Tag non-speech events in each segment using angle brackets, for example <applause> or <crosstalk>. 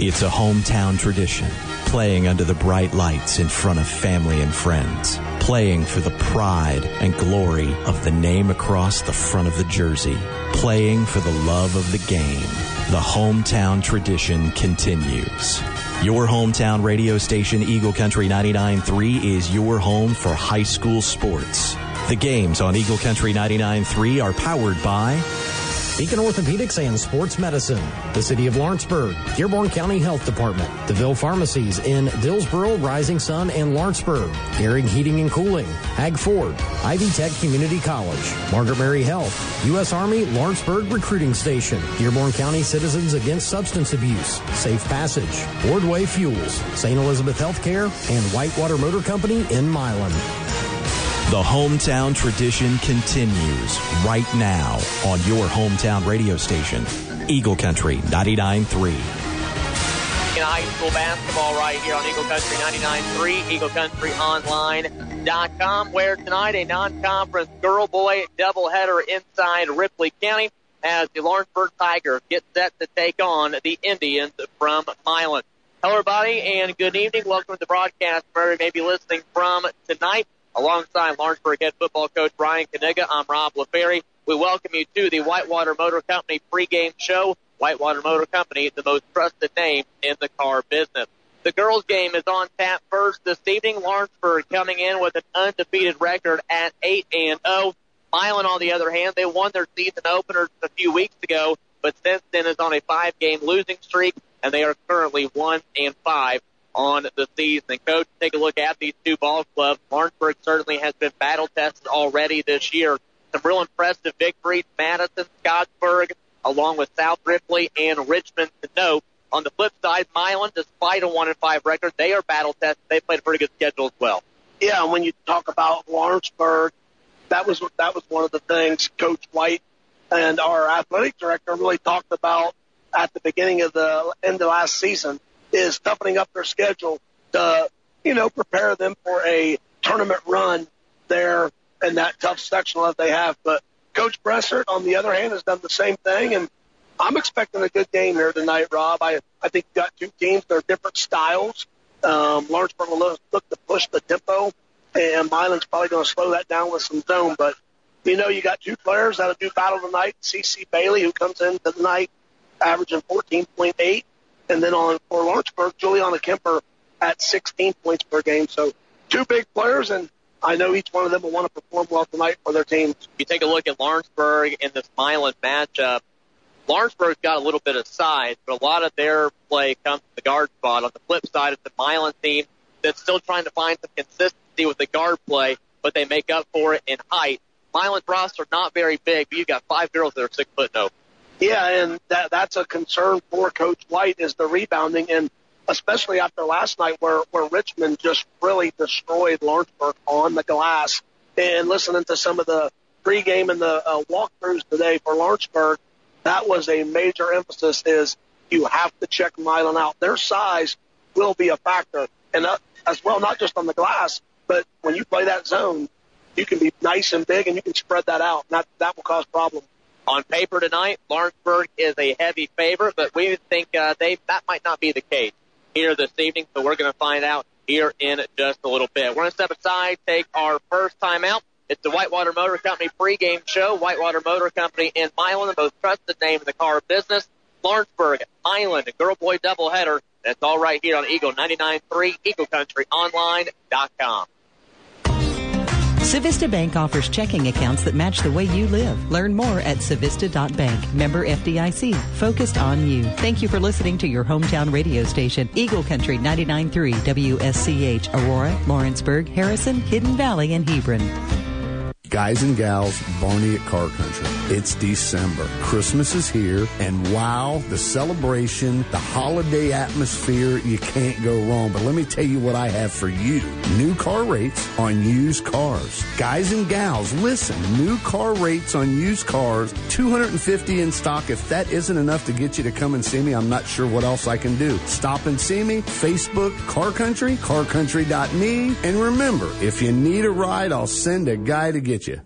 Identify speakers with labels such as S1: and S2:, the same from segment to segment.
S1: It's a hometown tradition, playing under the bright lights in front of family and friends, playing for the pride and glory of the name across the front of the jersey, playing for the love of the game. The hometown tradition continues. Your hometown radio station, Eagle Country 99.3, is your home for high school sports. The games on Eagle Country 99.3 are powered by
S2: Beacon Orthopedics and Sports Medicine, the City of Lawrenceburg, Dearborn County Health Department, DeVille Pharmacies in Dillsboro, Rising Sun, and Lawrenceburg, Gehrig Heating and Cooling, Hag Ford, Ivy Tech Community College, Margaret Mary Health, U.S. Army Lawrenceburg Recruiting Station, Dearborn County Citizens Against Substance Abuse, Safe Passage, Wardway Fuels, St. Elizabeth Healthcare, and Whitewater Motor Company in Milan.
S1: The hometown tradition continues right now on your hometown radio station, Eagle Country 99.3.
S3: In high school basketball right here on Eagle Country 99.3, EagleCountryOnline.com, where tonight a non-conference girl-boy doubleheader inside Ripley County as the Lawrenceburg Tigers get set to take on the Indians from Milan. Hello, everybody, and good evening. Welcome to the broadcast where you may be listening from tonight. Alongside Lawrenceburg head football coach Brian Kaniga, I'm Rob LaFerry. We welcome you to the Whitewater Motor Company pregame show. Whitewater Motor Company, the most trusted name in the car business. The girls game is on tap first this evening. Lawrenceburg coming in with an undefeated record at 8 and 0. Milan, on the other hand, they won their season opener a few weeks ago, but since then is on a five game losing streak, and they are currently 1 and 5 on the season. Coach, take a look at these two ball clubs. Lawrenceburg certainly has been battle tested already this year. Some real impressive victories. Madison, Scottsburg, along with South Ripley and Richmond to note. On the flip side, Milan, despite a one and five record, they are battle tested. They played a pretty good schedule as well.
S4: Yeah, when you talk about Lawrenceburg, that was that was one of the things Coach White and our athletic director really talked about at the beginning of the end of last season is toughening up their schedule to, you know, prepare them for a tournament run there in that tough section that they have. But Coach Bressert, on the other hand, has done the same thing, and I'm expecting a good game here tonight, Rob. I I think you got two teams. They're different styles. Um, Lawrenceburg will look to push the tempo, and Milan's probably going to slow that down with some zone. But you know, you got two players that'll do battle tonight. CC Bailey, who comes in tonight, averaging 14.8, and then on for Lawrenceburg, Juliana Kemper at 16 points per game. So two big players, and I know each one of them will want to perform well tonight for their teams.
S3: You take a look at Lawrenceburg in this Milan matchup. Lawrenceburg's got a little bit of size, but a lot of their play comes from the guard spot. On the flip side, it's the Milan team that's still trying to find some consistency with the guard play, but they make up for it in height. Milan's roster not very big, but you've got five girls that are six foot no.
S4: Yeah, and that that's a concern for Coach White is the rebounding, and especially after last night where where Richmond just really destroyed Lawrenceburg on the glass. And listening to some of the pregame and the uh, walkthroughs today for Lawrenceburg, that was a major emphasis. Is you have to check Milan out. Their size will be a factor, and uh, as well not just on the glass, but when you play that zone, you can be nice and big, and you can spread that out. And that that will cause problems.
S3: On paper tonight, Lawrenceburg is a heavy favorite, but we think uh, they that might not be the case here this evening. So we're going to find out here in just a little bit. We're going to step aside, take our first time out. It's the Whitewater Motor Company pregame show. Whitewater Motor Company in Milan, the most trusted name in the car business. Lawrenceburg, Milan, girl boy doubleheader. That's all right here on Eagle 99.3, EagleCountryOnline.com.
S5: Civista Bank offers checking accounts that match the way you live. Learn more at civista.bank. Member FDIC. Focused on you. Thank you for listening to your hometown radio station, Eagle Country 99.3 WSCH, Aurora, Lawrenceburg, Harrison, Hidden Valley, and Hebron.
S6: Guys and gals, Barney at Car Country. It's December. Christmas is here, and wow, the celebration, the holiday atmosphere, you can't go wrong. But let me tell you what I have for you. New car rates on used cars. Guys and gals, listen, new car rates on used cars, 250 in stock. If that isn't enough to get you to come and see me, I'm not sure what else I can do. Stop and see me, Facebook, Car Country, carcountry.me, and remember, if you need a ride, I'll send a guy to get you.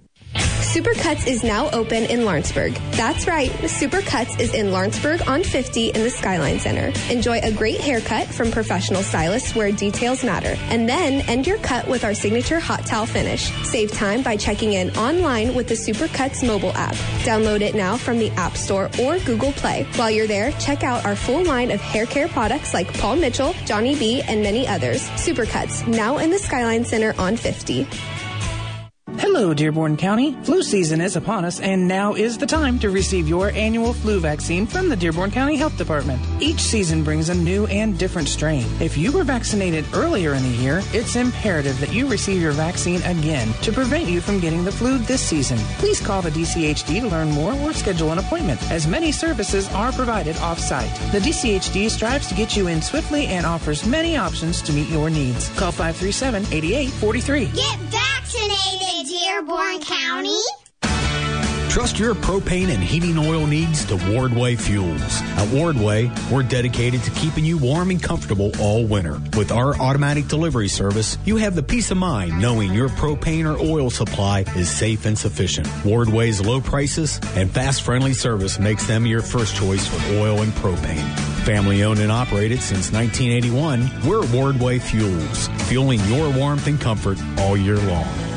S7: Supercuts is now open in Lawrenceburg. That's right, Supercuts is in Lawrenceburg on 50 in the Skyline Center. Enjoy a great haircut from professional stylists where details matter. And then end your cut with our signature hot towel finish. Save time by checking in online with the Supercuts mobile app. Download it now from the App Store or Google Play. While you're there, check out our full line of hair care products like Paul Mitchell, Johnny B, and many others. Supercuts, now in the Skyline Center on 50.
S8: Hello, Dearborn County. Flu season is upon us, and now is the time to receive your annual flu vaccine from the Dearborn County Health Department. Each season brings a new and different strain. If you were vaccinated earlier in the year, it's imperative that you receive your vaccine again to prevent you from getting the flu this season. Please call the DCHD to learn more or schedule an appointment, as many services are provided off site. The DCHD strives to get you in swiftly and offers many options to meet your needs. Call 537 8843.
S9: Get vaccinated! Dearborn County?
S10: Trust your propane and heating oil needs to Wardway Fuels. At Wardway, we're dedicated to keeping you warm and comfortable all winter. With our automatic delivery service, you have the peace of mind knowing your propane or oil supply is safe and sufficient. Wardway's low prices and fast friendly service makes them your first choice for oil and propane. Family owned and operated since 1981, we're Wardway Fuels, fueling your warmth and comfort all year long.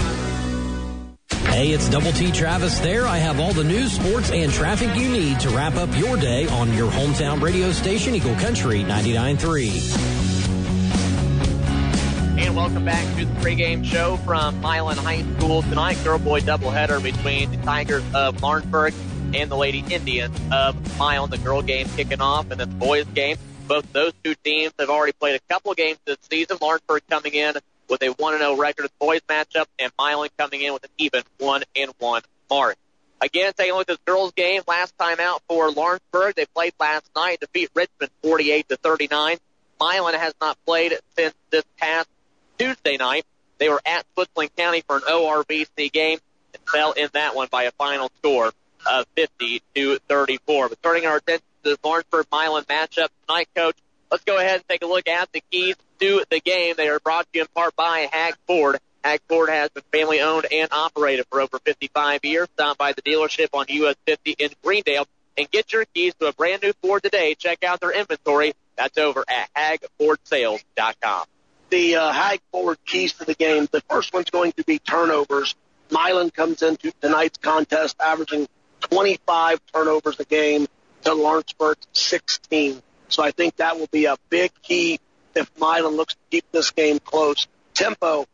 S2: Hey, it's Double T Travis there. I have all the news, sports, and traffic you need to wrap up your day on your hometown radio station, Eagle Country 99.3.
S3: And welcome back to the pregame show from Milan High School tonight. Girl boy doubleheader between the Tigers of Lawrenceburg and the Lady Indians of Milan. The girl game kicking off, and then the boys game. Both those two teams have already played a couple of games this season. Lawrenceburg coming in with a 1-0 record of the boys matchup, and Milan coming in with an even 1-1 mark. Again, taking a look at this girls game, last time out for Lawrenceburg, they played last night, defeat Richmond 48 to 39. Milan has not played since this past Tuesday night. They were at Switzerland County for an ORVC game and fell in that one by a final score of 50 to 34. But turning our attention to this Lawrenceburg Milan matchup tonight, Coach, let's go ahead and take a look at the keys to the game. They are brought to you in part by Hag Ford. Hag Ford has been family owned and operated for over 55 years. Stop by the dealership on US 50 in Greendale and get your keys to a brand new Ford today. Check out their inventory. That's over at hagfordsales.com.
S4: The uh, Hag Ford keys to the game. The first one's going to be turnovers. Milan comes into tonight's contest averaging 25 turnovers a game to Lawrenceburg 16. So I think that will be a big key if Milan looks to keep this game close. Tempo.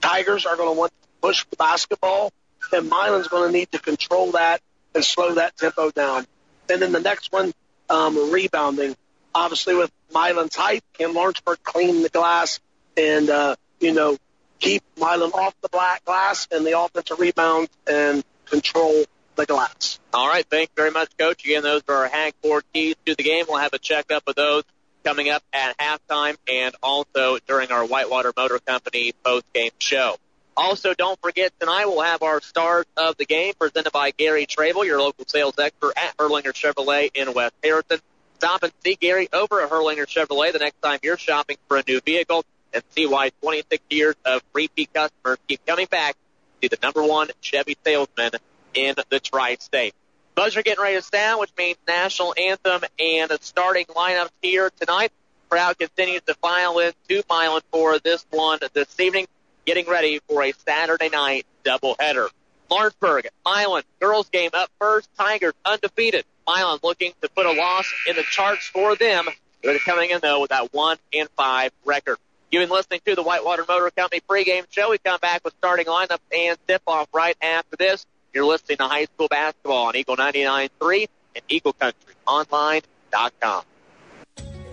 S4: Tigers are going to want to push the basketball, and Milan's going to need to control that and slow that tempo down. And then the next one, um, rebounding. Obviously, with Milan's height, can Lawrenceburg clean the glass and, uh, you know, keep Milan off the black glass and the offensive rebound and control the glass.
S3: All right. Thanks very much, Coach. Again, those are our Hag Ford keys to the game. We'll have a checkup of those coming up at halftime and also during our Whitewater Motor Company post-game show. Also, don't forget tonight we'll have our stars of the game presented by Gary Travel, your local sales expert at Hurlinger Chevrolet in West Harrison. Stop and see Gary over at Hurlinger Chevrolet the next time you're shopping for a new vehicle and see why 26 years of repeat customers keep coming back to the number one Chevy salesman in the tri-state. Buzzer getting ready to sound, which means national anthem and starting lineups here tonight. Crowd continues to file in to Milan for this one this evening, getting ready for a Saturday night doubleheader. Lawrenceburg, Milan, girls game up first. Tigers undefeated. Milan looking to put a loss in the charts for them. They're coming in though with that one and five record. You've been listening to the Whitewater Motor Company pregame show. We come back with starting lineup and tip off right after this. You're listening to high school basketball on Eagle 99.3 and EagleCountryOnline.com.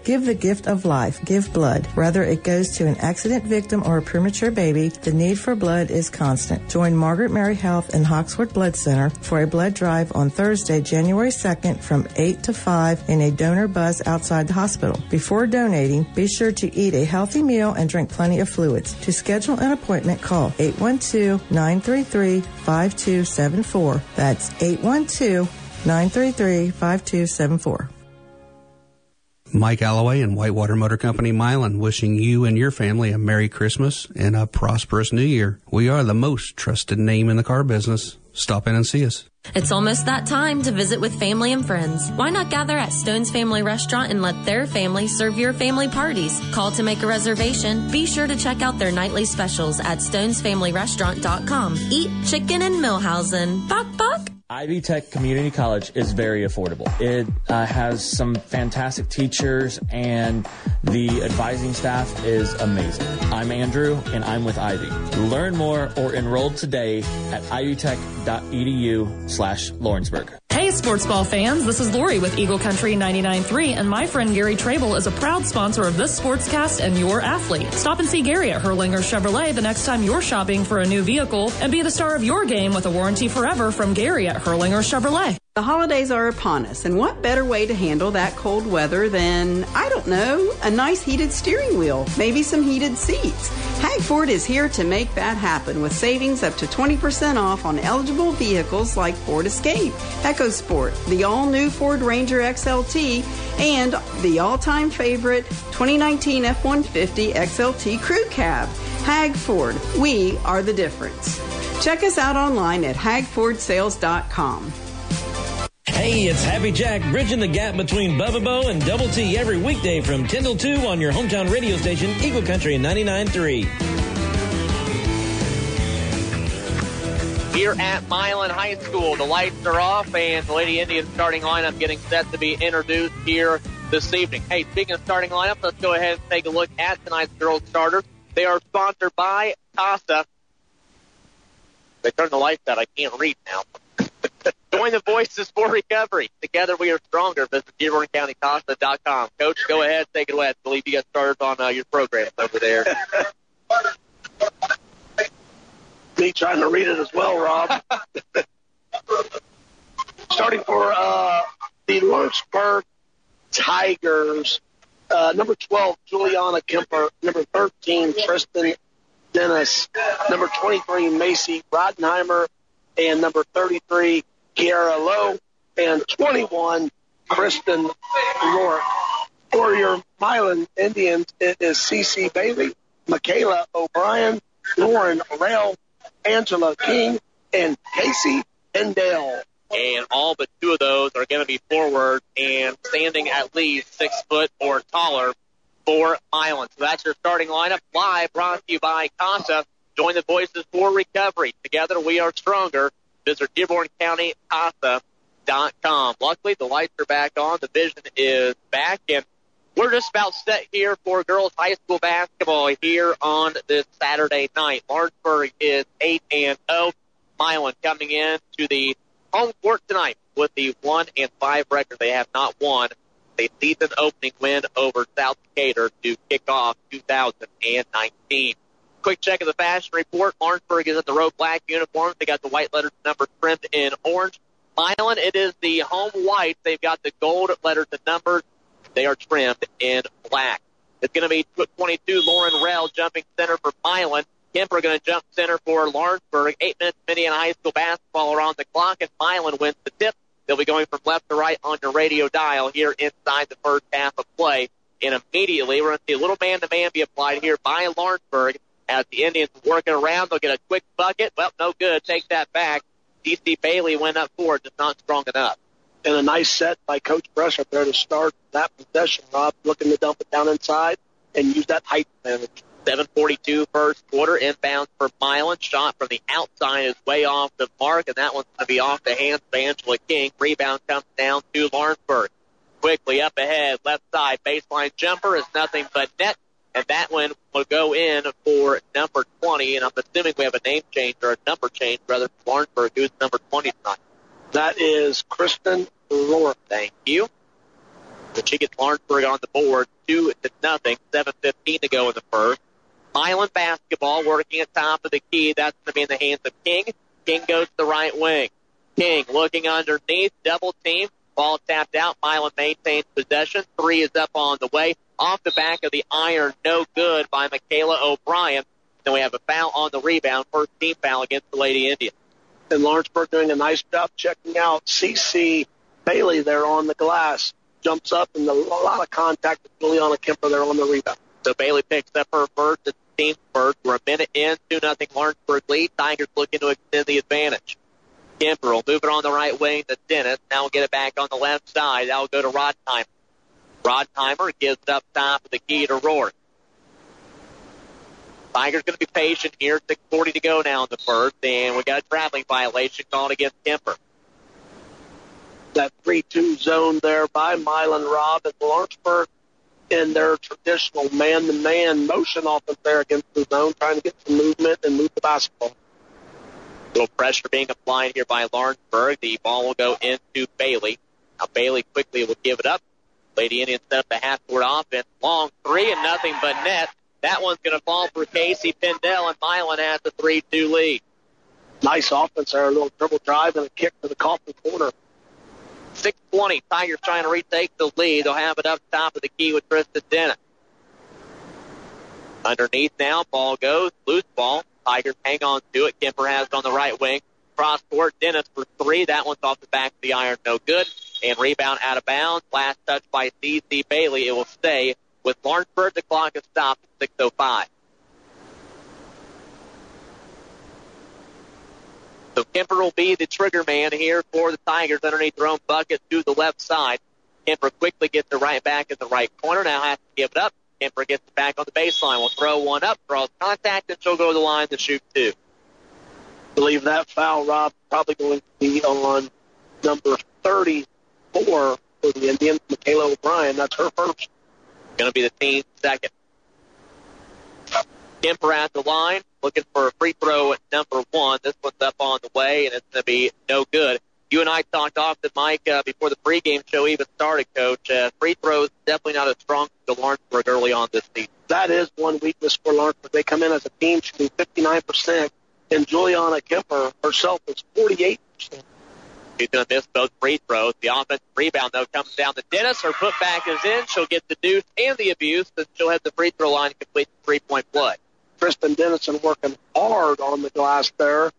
S11: Give the gift of life. Give blood. Whether it goes to an accident victim or a premature baby, the need for blood is constant. Join Margaret Mary Health and Hoxworth Blood Center for a blood drive on Thursday, January 2nd from 8 to 5 in a donor bus outside the hospital. Before donating, be sure to eat a healthy meal and drink plenty of fluids. To schedule an appointment, call 812-933-5274. That's 812-933-5274.
S12: Mike Alloway and Whitewater Motor Company Milan wishing you and your family a Merry Christmas and a prosperous New Year. We are the most trusted name in the car business. Stop in and see us.
S13: It's almost that time to visit with family and friends. Why not gather at Stone's Family Restaurant and let their family serve your family parties? Call to make a reservation. Be sure to check out their nightly specials at stonesfamilyrestaurant.com. Eat chicken and Millhousen. Buck, bok.
S14: Ivy Tech Community College is very affordable. It uh, has some fantastic teachers and the advising staff is amazing. I'm Andrew and I'm with Ivy. Learn more or enroll today at ivytech.edu slash Lawrenceburg.
S15: Hey, sports ball fans, this is Lori with Eagle Country 99.3, and my friend Gary Trable is a proud sponsor of this sportscast and your athlete. Stop and see Gary at Hurlinger Chevrolet the next time you're shopping for a new vehicle, and be the star of your game with a warranty forever from Gary at Hurlinger Chevrolet.
S16: The holidays are upon us, and what better way to handle that cold weather than, I don't know, a nice heated steering wheel, maybe some heated seats? Hag Ford is here to make that happen with savings up to 20% off on eligible vehicles like Ford Escape, EcoSport, the all new Ford Ranger XLT, and the all time favorite 2019 F 150 XLT Crew Cab. Hag Ford, we are the difference. Check us out online at hagfordsales.com.
S17: Hey, it's Happy Jack, bridging the gap between Bubba Bo and Double T every weekday from 10 till 2 on your hometown radio station, Eagle Country 99.3.
S3: Here at Milan High School, the lights are off and the Lady Indians starting lineup getting set to be introduced here this evening. Hey, speaking of starting lineup, let's go ahead and take a look at tonight's girls starters. They are sponsored by Casa. They turned the lights out. I can't read now. Join the voices for recovery. Together we are stronger. Visit DearbornCountyCasa.com. Coach, go ahead. Take it away. I believe you got started on uh, your program over there.
S4: Me trying to read it as well, Rob. Starting for uh, the Lawrenceburg Tigers, uh, number 12, Juliana Kemper. Number 13, Tristan Dennis. Number 23, Macy Rodenheimer. And number 33, Kiara Lowe. And 21, Kristen Rourke. For your Milan Indians, it is CC Bailey, Michaela O'Brien, Lauren Rail, Angela King, and Casey Endell.
S3: And all but two of those are going to be forward and standing at least six foot or taller for Milan. So that's your starting lineup live brought to you by Casa. Join the voices for recovery. Together we are stronger. Visit DearbornCountyCasa.com. Luckily the lights are back on. The vision is back and we're just about set here for girls high school basketball here on this Saturday night. Lawrenceburg is 8 and 0. Milan coming in to the home court tonight with the 1 and 5 record. They have not won a season opening win over South Decatur to kick off 2019. Quick check of the fashion report. Lawrenceburg is in the road black uniforms. They got the white letters number trimmed in orange. Milan, it is the home white. They've got the gold letters and numbers. They are trimmed in black. It's going to be 22 Lauren Rell jumping center for Milan. Kemper going to jump center for Lawrenceburg. Eight minutes of Indiana High School basketball are on the clock, and Milan wins the tip. They'll be going from left to right on your radio dial here inside the first half of play. And immediately, we're going to see a little man-to-man be applied here by Lawrenceburg as the Indians working around. They'll get a quick bucket. Well, no good. Take that back. CC Bailey went up for it, just not strong enough.
S4: And a nice set by Coach Brush up there to start that possession, Rob, looking to dump it down inside and use that height advantage.
S3: 742 first quarter inbound for Milan. Shot from the outside is way off the mark, and that one's going to be off the hands of Angela King. Rebound comes down to Lawrenceburg. Quickly up ahead, left side baseline jumper is nothing but net, and that one will go in for number 20. And I'm assuming we have a name change or a number change rather for Lawrenceburg, who's number 20 tonight.
S4: That is Kristen Rourke.
S3: Thank you. So she gets Lawrenceburg on the board, two to nothing. 7:15 to go in the first. Milan basketball working at top of the key. That's going to be in the hands of King. King goes to the right wing. King looking underneath, double team. Ball tapped out. Milan maintains possession. Three is up on the way. Off the back of the iron, no good by Michaela O'Brien. Then we have a foul on the rebound. First team foul against the Lady Indians.
S4: And Lawrenceburg doing a nice job checking out CC Bailey there on the glass. Jumps up and a lot of contact with Juliana Kemper there on the rebound.
S3: So Bailey picks up her first. It's team first. We're a minute in, 2 nothing Lawrenceburg lead. Tigers looking to extend the advantage. Kemper will move it on the right wing to Dennis. Now we'll get it back on the left side. That will go to Rodheimer. Rodheimer gives up top of the key to Rourke. Tigers going to be patient here. 6.40 to go now in the first, and we got a traveling violation called against Kemper.
S4: That 3-2 zone there by Milan Rob and Lawrenceburg in their traditional man-to-man motion offense there against the zone, trying to get some movement and move the basketball.
S3: Little pressure being applied here by Lawrenceburg. The ball will go into Bailey. Now Bailey quickly will give it up. Lady Indians set up the half-court offense. Long three and nothing but net. That one's going to fall for Casey Pendel, and Milan has the 3-2 lead.
S4: Nice offense there, a little dribble drive and a kick to the Coffin corner.
S3: 6-20. Tigers trying to retake the lead. They'll have it up top of the key with Tristan Dennis. Underneath now, ball goes, loose ball. Tigers hang on to it. Kemper has it on the right wing. Cross court, Dennis for three. That one's off the back of the iron, no good. And rebound out of bounds. Last touch by C.C. Bailey. It will stay with Lawrenceburg. The clock is stopped at 6.05. So Kemper will be the trigger man here for the Tigers underneath their own bucket to the left side. Kemper quickly gets the right back in the right corner. Now has to give it up. Kemper gets it back on the baseline. Will throw one up, draws contact, and she'll go to the line to shoot two.
S4: believe that foul, Rob, probably going to be on number 34 for the Indians, Michaela O'Brien. That's her first.
S3: Going to be the team second. Kemper at the line, looking for a free throw at number one. This one's up on the way, and it's going to be no good. You and I talked often, Mike, uh, before the pregame show even started, Coach. Uh, free throws definitely not as strong as the Lawrenceburg early on this season.
S4: That is one weakness for Lawrenceburg. They come in as a team shooting 59%, and Juliana Kemper herself is 48%.
S3: She's going to miss both free throws. The offensive rebound, though, comes down to Dennis. Her putback is in. She'll get the deuce and the abuse, and she'll have the free throw line to complete the three-point play.
S4: Tristan Dennison working hard on the glass there.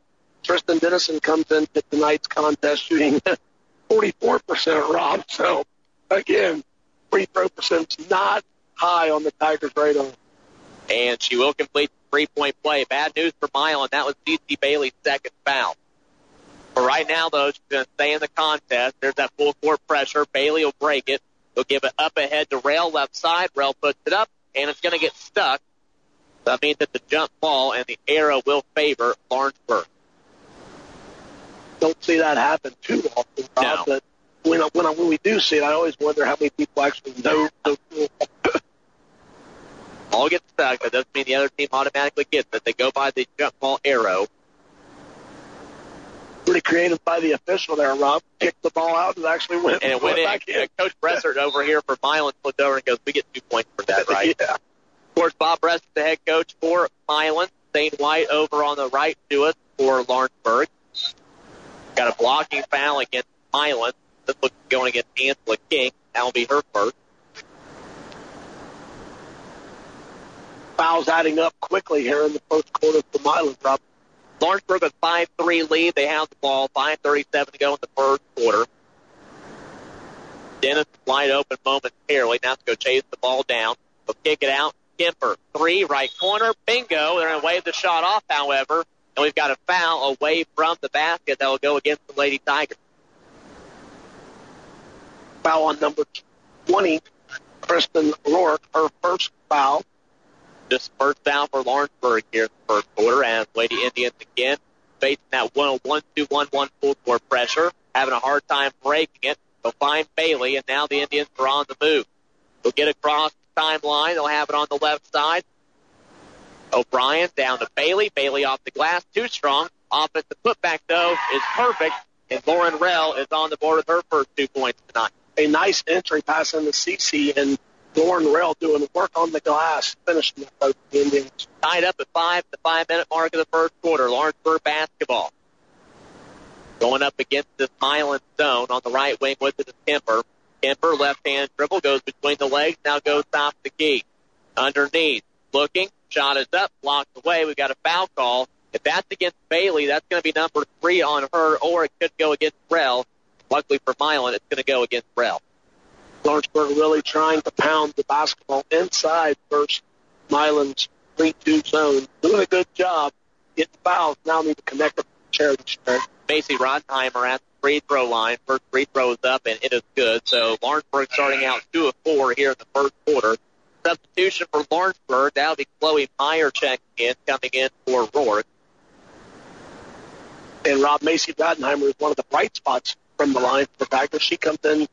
S4: Tristan Dennison comes into tonight's contest shooting <laughs> 44% Rob. So, again, free throw percent's not high on the Tigers' radar.
S3: And she will complete the three-point play. Bad news for Milan. That was C.C. Bailey's second foul. But right now, though, she's going to stay in the contest. There's that full court pressure. Bailey will break it. He'll give it up ahead to Rail left side. Rail puts it up, and it's going to get stuck. That means that the jump ball and the arrow will favor Lawrenceburg.
S4: Don't see that happen too often, Rob,
S3: No.
S4: but when, I, when, I, when we do see it, I always wonder how many people actually know the <laughs> rule.
S3: Ball gets stuck. That doesn't mean the other team automatically gets it. They go by the jump ball arrow.
S4: Pretty creative by the official there, Rob. Kicked the ball out and actually went,
S3: And it went in.
S4: back in.
S3: Coach Bressert over here for Milan looked over and goes, we get two points for that, right? <laughs>
S4: yeah.
S3: Of course, Bob Bressert, the head coach for Milan. Zane White over on the right to us for Lawrenceburg. Got a blocking foul against Milan. This looks going against Angela King. That will be her first.
S4: Fouls adding up quickly here in the first quarter for Milan, Rob.
S3: Lawrenceburg with 5-3 lead. They have the ball. 5.37 to go in the first quarter. Dennis wide open momentarily. Now to go chase the ball down. They'll kick it out. Kemper, three, right corner. Bingo. They're going to wave the shot off, however. And we've got a foul away from the basket that will go against the Lady Tigers.
S4: Foul on number 20, Kristen Rourke, her first foul.
S3: Just first foul for Lawrenceburg here in the first quarter as Lady Indians again facing that 101-2-1-1 full court pressure, having a hard time breaking it. They'll find Bailey, and now the Indians are on the move. They'll get across the timeline. They'll have it on the left side. O'Brien down to Bailey. Bailey off the glass, too strong. Offensive putback, though, is perfect, and Lauren Rell is on the board with her first two points tonight.
S4: A nice entry pass into CC and Lauren Rail doing work on the glass, finishing it both the Indians.
S3: Tied up at five, the five-minute mark of the first quarter. Lawrenceburg basketball. Going up against this Milan zone on the right wing with it is Kemper. Kemper, left-hand dribble, goes between the legs, now goes off the key. Underneath, looking, shot is up, blocked away. We've got a foul call. If that's against Bailey, that's going to be number three on her, or it could go against Rel. Luckily for Milan, it's going to go against Rel.
S4: Lawrenceburg really trying to pound the basketball inside first Milan's 3-2 zone. Doing a good job getting fouls. Now need to connect with charity shirt.
S3: Macy Rodheimer at the free throw line. First free throw is up, and it is good. So Lawrenceburg starting out 2 of 4 here in the first quarter. Substitution for Lawrenceburg. That'll be Chloe Meyer checking in, coming in for Rourke.
S4: And Rob Macy Roddenheimer is one of the bright spots from the line for the Tigers. She comes in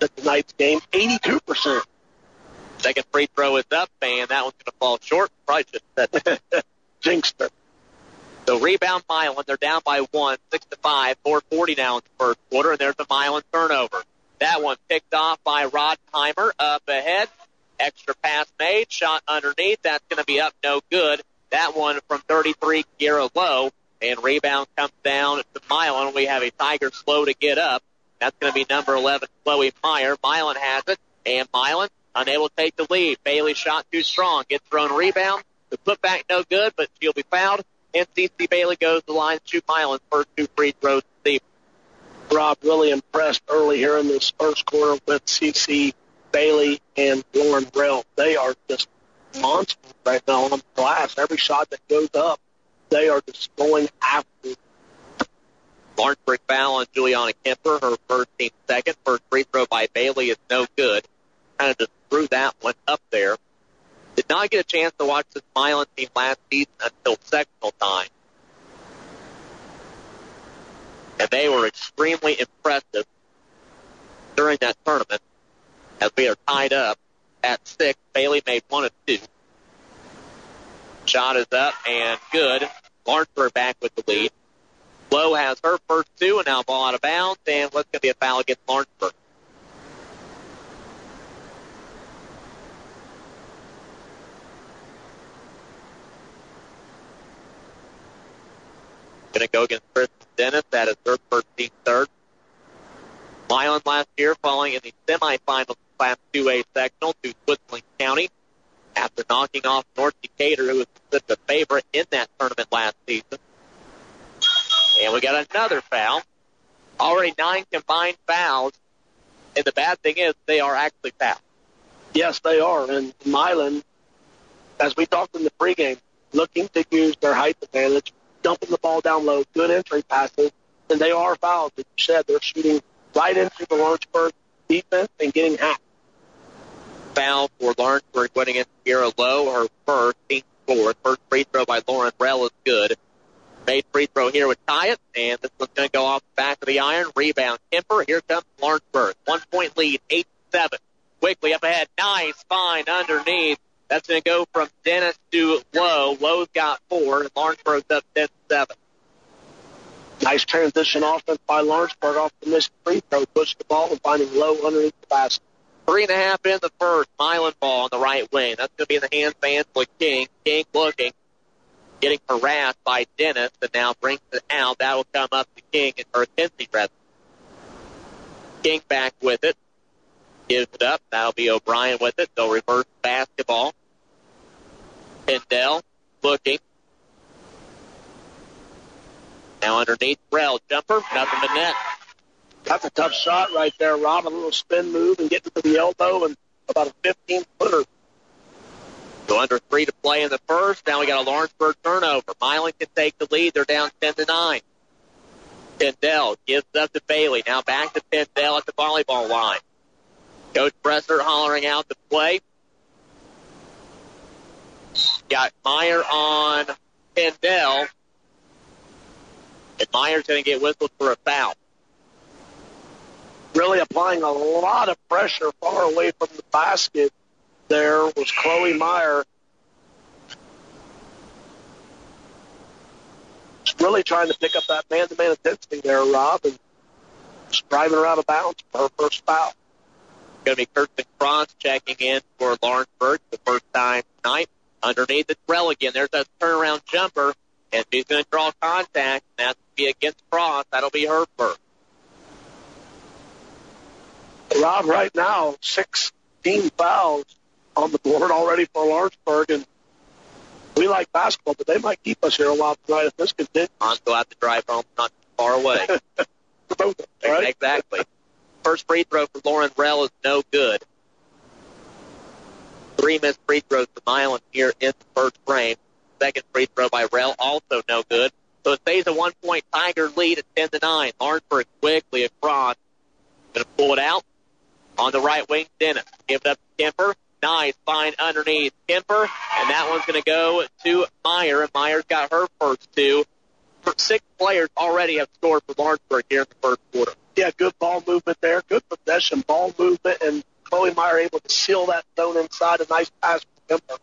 S4: to tonight's game 82%.
S3: Second free throw is up, and that one's going to fall short. Probably should have said that.
S4: Jinxed her.
S3: So rebound Milan. They're down by one, six to five, 440 now in the first quarter, and there's a Milan turnover. That one picked off by Rodheimer up ahead. Extra pass made, shot underneath. That's going to be up no good. That one from 33, Kiera Low. and rebound comes down to Milan. We have a Tiger slow to get up. That's going to be number 11, Chloe Meyer. Milan has it, and Milan unable to take the lead. Bailey shot too strong, gets thrown rebound. The putback no good, but she'll be fouled. And CC Bailey goes to the line, shoot Milan's first two free throws this
S4: Rob really impressed early here in this first quarter with CC Bailey and Lauren Rell. They are just monsters right now on the glass. Every shot that goes up, they are just going after.
S3: Lawrenceburg foul on Juliana Kemper, her first team second. First free throw by Bailey is no good. Kind of just threw that one up there. Did not get a chance to watch this Milan team last season until sectional time. And they were extremely impressive during that tournament as we are tied up at six. Bailey made one of two. Shot is up and good. Lawrenceburg back with the lead. Lowe has her first two and now ball out of bounds and what's going to be a foul against Lawrenceburg. Going to go against Chris Dennis. That is her first team third. Milan last year falling in the semifinals Class 2A sectional to Switzerland County after knocking off North Decatur, who was such a favorite in that tournament last season. And we got another foul. Already nine combined fouls. And the bad thing is they are actually fouls.
S4: Yes, they are. And Milan, as we talked in the pregame, looking to use their height advantage, dumping the ball down low, good entry passes, and they are fouls. As you said, they're shooting right into the Lawrenceburg defense and getting hacked.
S3: Foul for Lawrenceburg winning against Sierra Low, her first, team fourth. First free throw by Lauren Rell is good. Made free throw here with Tyatt, and this one's going to go off the back of the iron. Rebound Kemper. Here comes Lawrenceburg. One point lead, 8 7. Quickly up ahead. Nice find underneath. That's going to go from Dennis to Lowe. Lowe's got four, and Lawrenceburg's up 10 7.
S4: Nice transition offense by Lawrence. Lawrenceburg off the missed free throw. Pushed the ball and finding low underneath the basket.
S3: Three and a half in the first. Milan ball on the right wing. That's going to be in the hands of Angela King. King looking. Getting harassed by Dennis and now brings it out. That will come up to King and or Kinsey rather. King back with it. Gives it up. That'll be O'Brien with it. They'll reverse basketball. Pendel looking. Now underneath Rell. Jumper. Nothing to net.
S4: That's a tough shot right there, Rob. A little spin move and getting to the elbow and about a 15 footer.
S3: So under three to play in the first. Now we got a Lawrenceburg turnover. Milan can take the lead. They're down 10 to 9. Pendel gives up to Bailey. Now back to Pendel at the volleyball line. Coach Bresser hollering out the play. Got Meyer on Pendel. And Meyer's going to get whistled for a foul.
S4: Really applying a lot of pressure far away from the basket. There was Chloe Meyer. Really trying to pick up that man-to-man intensity there, Rob, and driving her out of bounds for her first foul.
S3: Going to be Kirsten Cross checking in for Lawrenceburg the first time tonight. Underneath the trail again. There's that turnaround jumper, and she's going to draw contact, and that's be against Cross. That'll be her first.
S4: Rob, right now, 16 fouls on the board already for Lawrenceburg, and we like basketball, but they might keep us here a while tonight if this continues.
S3: On go out to drive home, not too far away. <laughs>
S4: right?
S3: Exactly. First free throw for Lauren Rell is no good. Three missed free throws for Milan here in the first frame. Second free throw by Rell, also no good. So it stays a one point Tiger lead at 10 to 9. Lawrenceburg quickly across. Gonna pull it out on the right wing. Dennis give it up to Kemper. Nice find underneath Kemper, and that one's going to go to Meyer. And Meyer's got her first two. Six players already have scored for Lawrenceburg here in the first quarter.
S4: Yeah, good ball movement there, good possession, ball movement, and Chloe Meyer able to seal that zone inside. A nice pass from Kemper.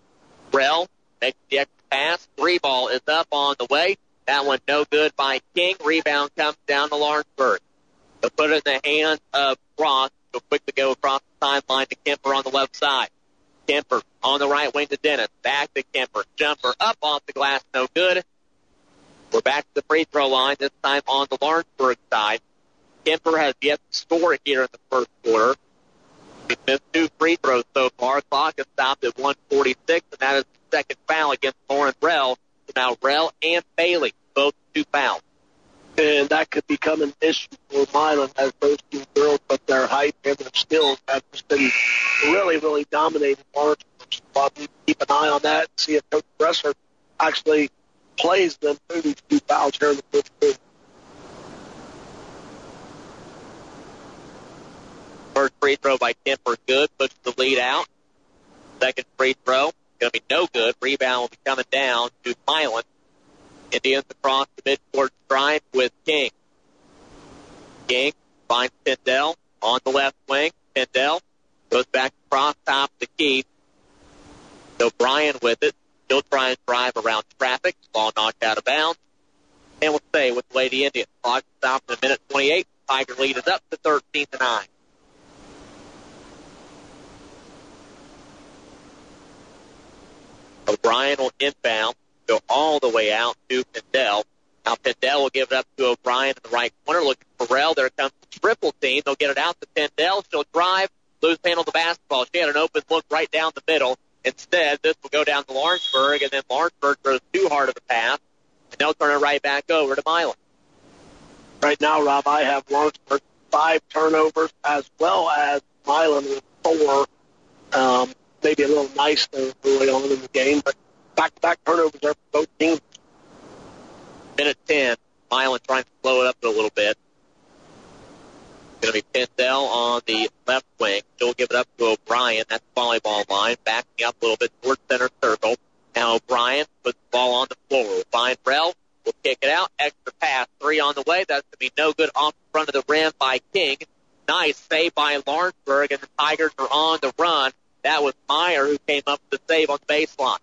S3: Rell makes the extra pass. Three ball is up on the way. That one no good by King. Rebound comes down to Lawrenceburg. They'll put in the hands of Ross. He'll quickly go across the sideline to Kemper on the left side. Kemper on the right wing to Dennis. Back to Kemper. Jumper up off the glass, no good. We're back to the free throw line, this time on the Lawrenceburg side. Kemper has yet to score here in the first quarter. He's missed two free throws so far. Clock is stopped at 146, and that is the second foul against Lauren Rell. So now Rell and Bailey, both two fouls.
S4: And that could become an issue for Milan as those two girls, but their height and their skills have just been really, really dominating Lawrenceburg. So I'll keep an eye on that and see if Coach Bresser actually plays them through these two fouls here in the first quarter.
S3: First free throw by Kemper, good. Puts the lead out. Second free throw, going to be no good. Rebound will be coming down to Milan. Indians across the midcourt stripe with King. King finds Tyndall on the left wing. Tyndall goes back across top the key. So Bryan with it. Trying to drive around traffic. Ball knocked out of bounds. And we'll stay with the Lady Indians. Clock stopped in a minute 28. Tiger lead is up to 13 to 9. O'Brien will inbound, go all the way out to Pindell. Now Pindell will give it up to O'Brien in the right corner, looking for Rell. There comes the triple team. They'll get it out to Pindell. She'll drive, lose handle the basketball. She had an open look right down the middle. Instead, this will go down to Lawrenceburg, and then Lawrenceburg throws too hard of a pass, and they'll turn it right back over to Milan.
S4: Right now, Rob, I have Lawrenceburg five turnovers as well as Milan with four. Um, maybe a little nice early on in the game, but back-to-back turnovers for both teams.
S3: Minute 10. Milan trying to slow it up a little bit. Going to be Pindell on the left wing. She'll give it up to O'Brien. That's volleyball line. Backing up a little bit towards center circle. Now O'Brien puts the ball on the floor. We'll Rell. We'll kick it out. Extra pass. Three on the way. That's going to be no good off the front of the rim by King. Nice save by Lawrenceburg, and the Tigers are on the run. That was Meyer who came up with the save on the baseline.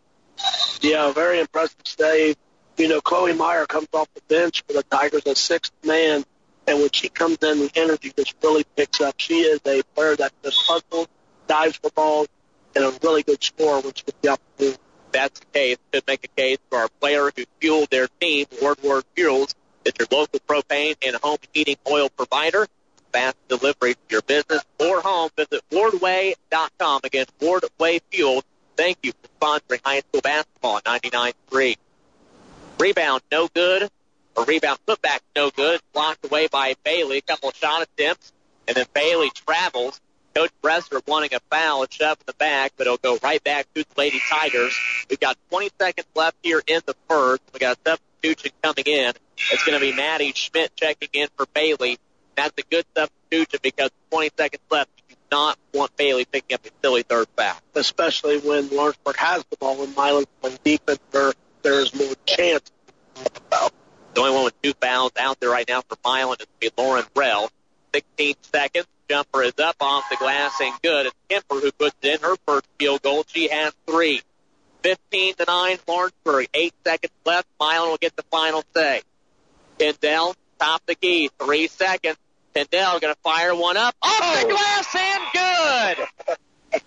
S4: Yeah, very impressive save. You know, Chloe Meyer comes off the bench for the Tigers as sixth man, and when she comes in, the energy just really picks up. She is a player that just hustles, dives for balls, and a really good scorer when she gets the opportunity.
S3: That's the case, could make a case for our player who fueled their team, Wardway Fuels. It's your local propane and home heating oil provider. Fast delivery to your business or home. Visit wardway.com. Again, Wardway Fuel. Thank you for sponsoring high school basketball at 99.3. Rebound, no good. A rebound putback, no good. Blocked away by Bailey. A couple of shot attempts. And then Bailey travels. Coach Bresser wanting a foul and shove in the back, but it'll go right back to the Lady Tigers. We've got 20 seconds left here in the first. We got a substitution coming in. It's going to be Maddie Schmidt checking in for Bailey. That's a good substitution because 20 seconds left. You do not want Bailey picking up a silly third foul.
S4: Especially when Lawrenceburg has the ball and Milan's playing defense where there's more chance of a foul.
S3: The only one with two fouls out there right now for Milan is be Lauren Rell. 16 seconds. Jumper is up off the glass and good. It's Kemper who puts in her first field goal. She has three. 15 to 9 Lawrenceburg. Eight seconds left. Milan will get the final say. Tyndall, top the key. Three seconds. Tyndall going to fire one up. Off oh. the glass and good.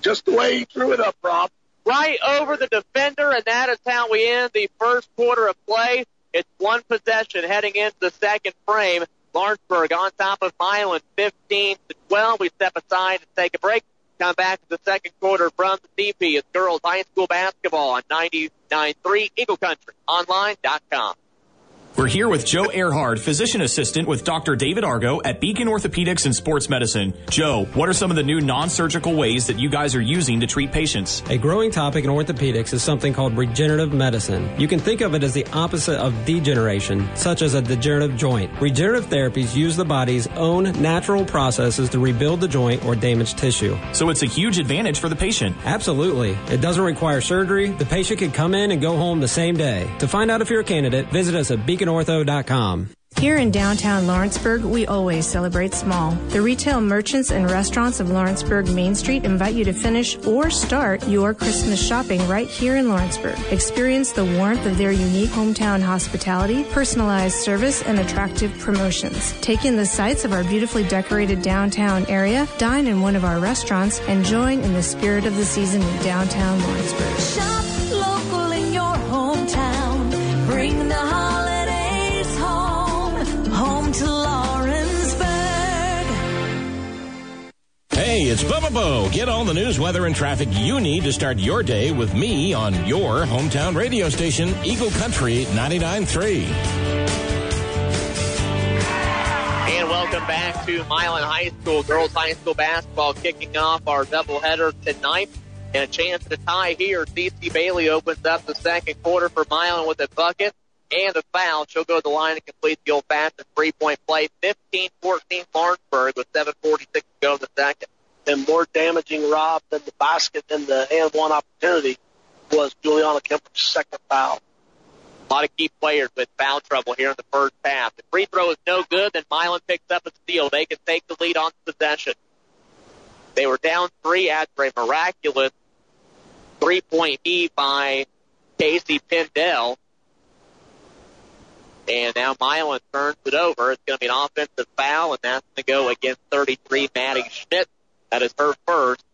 S4: Just the way he threw it up, Rob.
S3: Right over the defender, and that is how we end the first quarter of play. It's one possession heading into the second frame. Lawrenceburg on top of Milan, 15 to 12. We step aside and take a break. Come back to the second quarter from the CP. It's girls high school basketball on 99.3 Eagle Country. Online.com.
S18: We're here with Joe Earhart, physician assistant with Dr. David Argo at Beacon Orthopedics and Sports Medicine. Joe, what are some of the new non-surgical ways that you guys are using to treat patients?
S19: A growing topic in orthopedics is something called regenerative medicine. You can think of it as the opposite of degeneration, such as a degenerative joint. Regenerative therapies use the body's own natural processes to rebuild the joint or damaged tissue.
S18: So it's a huge advantage for the patient.
S19: Absolutely. It doesn't require surgery. The patient can come in and go home the same day. To find out if you're a candidate, visit us at Beacon beaconortho.com.
S20: Here in downtown Lawrenceburg, we always celebrate small. The retail merchants and restaurants of Lawrenceburg Main Street invite you to finish or start your Christmas shopping right here in Lawrenceburg. Experience the warmth of their unique hometown hospitality, personalized service, and attractive promotions. Take in the sights of our beautifully decorated downtown area, dine in one of our restaurants, and join in the spirit of the season in downtown Lawrenceburg.
S21: Shop to Lawrenceburg.
S17: Hey, it's Bubba Bo. Get all the news, weather, and traffic you need to start your day with me on your hometown radio station, Eagle Country 99.3.
S3: And welcome back to Milan High School. Girls High School basketball kicking off our doubleheader tonight. And a chance to tie here. CC Bailey opens up the second quarter for Milan with a bucket and a foul. She'll go to the line and complete the old-fashioned three-point play. 15-14 Lawrenceburg with 7.46 to go in the second.
S4: And more damaging, Rob, than the basket and the and one opportunity was Juliana Kemper's second foul.
S3: A lot of key players with foul trouble here in the first half. The free throw is no good, then Milan picks up a steal. They can take the lead on possession. They were down three after a miraculous three-point lead by Casey Pendell. And now Milan turns it over. It's going to be an offensive foul, and that's going to go against 33 Maddie Schmidt. That is her first.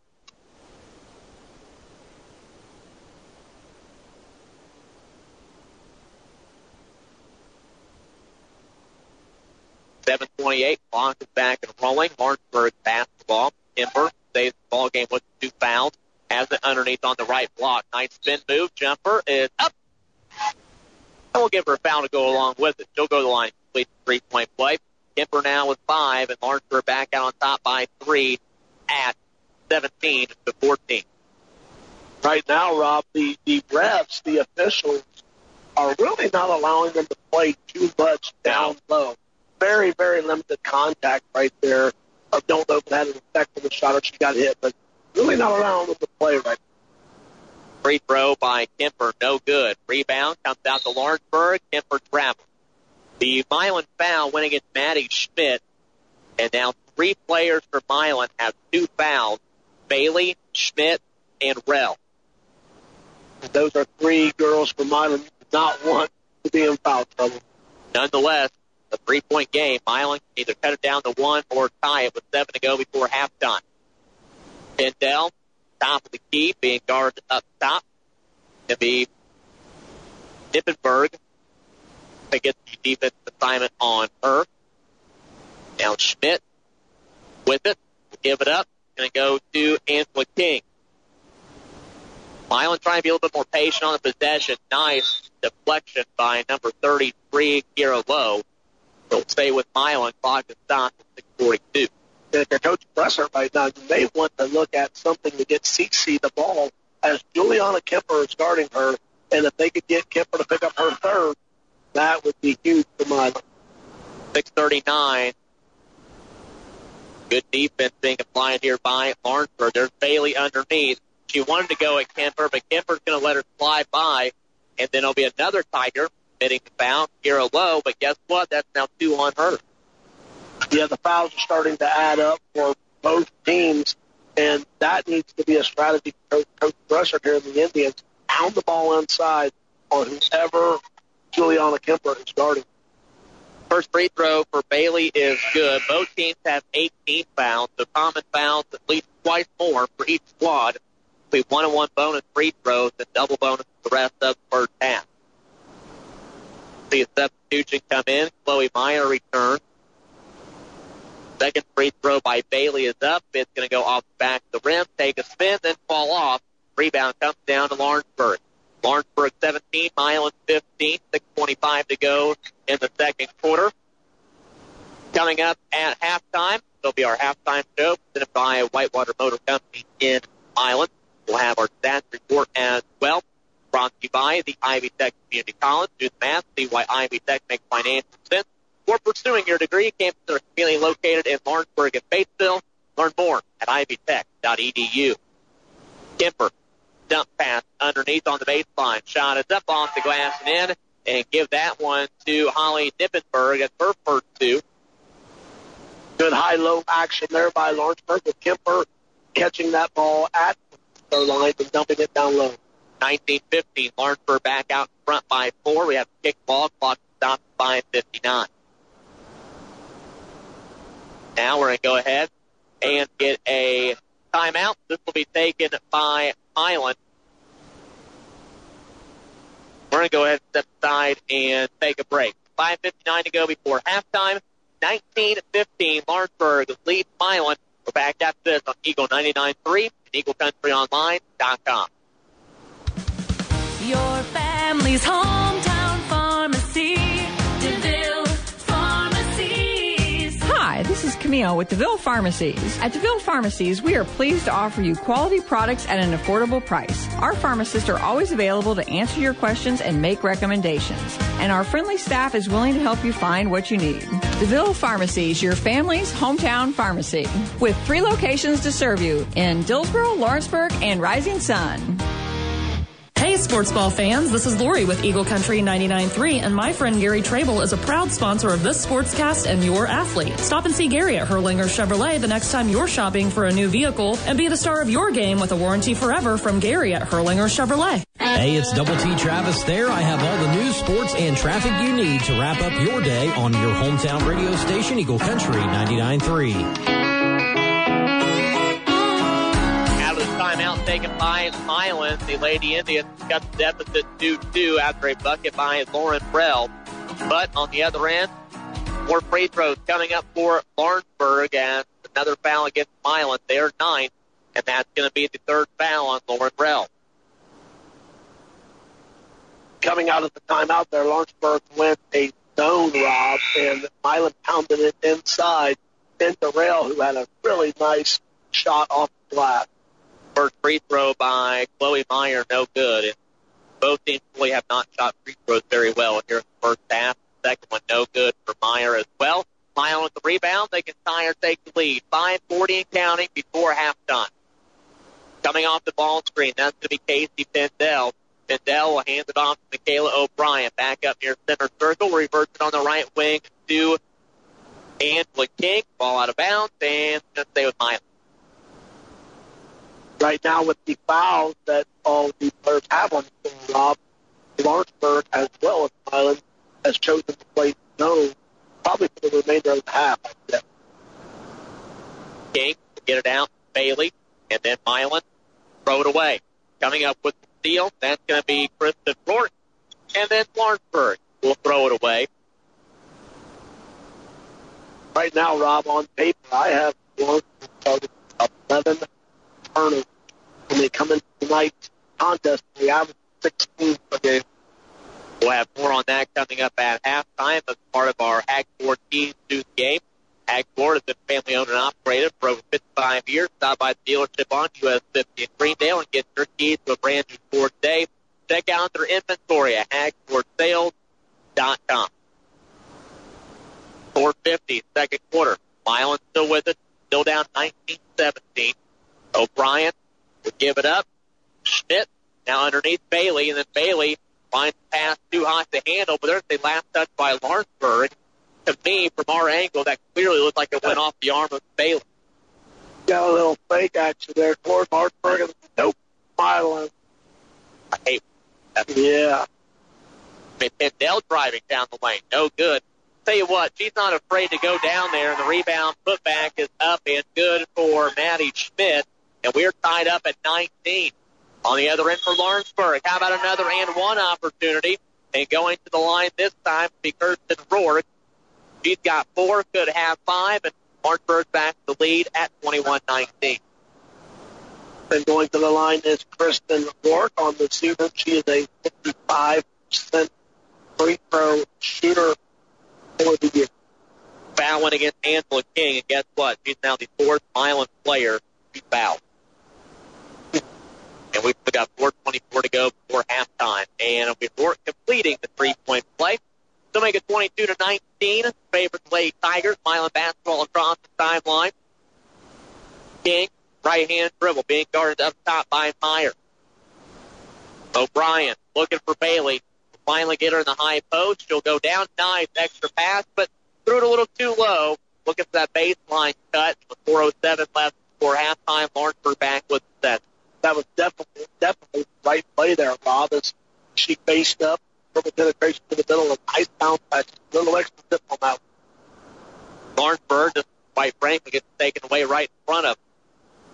S3: Seven twenty-eight. Clock is back and rolling. Lawrenceburg basketball. Kemper stays the ball game with two fouls. Has it underneath on the right block. Nice spin move. Jumper is up. And we'll give her a foul to go along with it. She'll go to the line, complete the three-point play. Kemper now with five, and Lawrenceburg back out on top by three at 17 to 14.
S4: Right now, Rob, the, the refs, the officials, are really not allowing them to play too much down low. Very, very limited contact right there. I don't know if it had an effect on the shot or she got hit, but really not allowing them to play right
S3: Free throw by Kemper, no good. Rebound comes out to Lawrenceburg. Kemper travels. The Milan foul went against Maddie Schmidt, and now three players for Milan have two fouls. Bailey, Schmidt, and Rell.
S4: Those are three girls for Milan not want to be in foul trouble.
S3: Nonetheless, a three-point game. Milan can either cut it down to one or tie it with seven to go before halftime. Pendell, top of the key, being guarded up top. To be Nippenberg to get the defense assignment on her. Now Schmidt with it, give it up, going to go to Angela King. Milan trying to be a little bit more patient on the possession. Nice deflection by number 33, Kira Lowe. They'll stay with Milan. Clock is stopped at 642.
S4: If you're Coach Presser right now, you may want to look at something to get CC the ball as Juliana Kemper is guarding her. And if they could get Kemper to pick up her third, that would be huge for Milan.
S3: 639. Good defense being applied here by Lawrenceburg. There's Bailey underneath. She wanted to go at Kemper, but Kemper's going to let her slide by. And then it'll be another Tiger committing the foul, Kira Lowe. But guess what? That's now two on her.
S4: Yeah, the fouls are starting to add up for both teams, and that needs to be a strategy for Coach, Coach here in the Indians. Pound the ball inside on whoever Juliana Kemper is guarding.
S3: First free throw for Bailey is good. Both teams have 18 fouls, so common fouls at least twice more for each squad. We one and one bonus free throws and double bonus for the rest of the first half. See a substitution come in. Chloe Meyer returns. Second free throw by Bailey is up. It's going to go off the back of the rim, take a spin, then fall off. Rebound comes down to Lawrenceburg. Lawrenceburg 17, Milan 15, 6.25 to go in the second quarter. Coming up at halftime, it'll be our halftime show presented by Whitewater Motor Company in Milan. We'll have our stats report as well. Brought to you by the Ivy Tech Community College. Do the math, see why Ivy Tech makes financial sense. For pursuing your degree, campuses are conveniently located in Lawrenceburg and Batesville. Learn more at ivytech.edu. Kemper, dump pass underneath on the baseline. Shot is up off the glass and in, and give that one to Holly Nippenberg at her first two.
S4: Good high-low action there by Lawrenceburg with Kemper catching that ball at the line and dumping it down low.
S3: 19-15, Lawrenceburg back out front by four. We have kick ball, clock stopped by 59. Now we're going to go ahead and get a timeout. This will be taken by Highland. We're going to go ahead and step aside and take a break. 5.59 to go before halftime. 19-15, Lawrenceburg leads Milan. We're back after this on Eagle 99.3 and EagleCountryOnline.com.
S21: Your family's hometown
S22: Camille with DeVille Pharmacies. At DeVille Pharmacies, we are pleased to offer you quality products at an affordable price. Our pharmacists are always available to answer your questions and make recommendations. And our friendly staff is willing to help you find what you need. DeVille Pharmacies, your family's hometown pharmacy. With three locations to serve you in Dillsboro, Lawrenceburg, and Rising Sun.
S15: Hey, sports ball fans, this is Lori with Eagle Country 99.3, and my friend Gary Trable is a proud sponsor of this sportscast and your athlete. Stop and see Gary at Hurlinger Chevrolet the next time you're shopping for a new vehicle, and be the star of your game with a warranty forever from Gary at Hurlinger Chevrolet.
S2: Hey, it's Double T Travis there. I have all the news, sports, and traffic you need to wrap up your day on your hometown radio station, Eagle Country 99.3.
S3: taken by Milan. The Lady Indians got the deficit 2-2 after a bucket by Lauren Brell. But on the other end, more free throws coming up for Lawrenceburg and another foul against Milan. They're ninth, and that's going to be the third foul on Lauren Brell.
S4: Coming out of the timeout there, Lawrenceburg went a zone rob, and Milan pounded it inside into Rail, who had a really nice shot off the glass.
S3: First free throw by Chloe Meyer, no good. And both teams really have not shot free throws very well here in the first half. Second one, no good for Meyer as well. Meyer with the rebound. They can or take the lead. 5.40 and counting before halftime. Coming off the ball screen, that's going to be Casey Pendel. Pendel will hand it off to Michaela O'Brien. Back up near center circle. Reverts it on the right wing to Angela King. Ball out of bounds and going to stay with Meyer
S4: right now with the fouls that all the players have on the team, Rob, Lawrenceburg as well as Milan has chosen to play zone probably for the remainder of the half.
S3: King get it out, Bailey, and then Milan throw it away. Coming up with the steal, that's going to be Kristen Thornton, and then Lawrenceburg will throw it away.
S4: Right now, Rob, on paper, I have Lawrenceburg 11 turnovers when they come into tonight's contest. We have 16 per game.
S3: We'll have more on that coming up at halftime as part of our Hag Ford Team News game. Ford has been family owned and operated for over 55 years. Stop by the dealership on US 50 in Greendale and get your keys to a brand new Ford today. Check out their inventory at hagfordsales.com. 450, second quarter. Milan still with it, still down 19-17. O'Brien would give it up. Schmidt now underneath Bailey, and then Bailey finds the pass too hot to handle, but there's a last touch by Lawrenceburg. To me, from our angle, that clearly looked like it went off the arm of Bailey.
S4: Got a little fake action there toward Lawrenceburg, nope, Milan.
S3: I hate that.
S4: Yeah.
S3: Pendel driving down the lane, no good. Tell you what, she's not afraid to go down there, and the rebound putback is up and good for Maddie Schmidt and we're tied up at 19. On the other end for Lawrenceburg, how about another and one opportunity? And going to the line this time to be Kirsten Rourke. She's got four, could have five, and Lawrenceburg back to the lead at 21-19.
S4: And going to the line is Kristen Rourke on the season. She is a 55% free throw shooter for the year.
S3: Fouling against Angela King, and guess what? She's now the fourth Milan player to foul. And we've got 4.24 to go before halftime. And before completing the three-point play, still make it 22 to 19. Favorite Lady Tigers, Milan basketball across the sideline. King, right hand dribble, being guarded up top by Meyer. O'Brien looking for Bailey. Finally get her in the high post. She'll go down. Nice extra pass, but threw it a little too low. Looking for that baseline cut with 4.07 left before halftime. Lawrenceburg back.
S4: That was definitely, definitely the right play there, Bob, as she faced up, dribble penetration to the middle, of nice bounce a little extra tip on that.
S3: Lawrenceburg, just quite frankly, gets taken away right in front of them.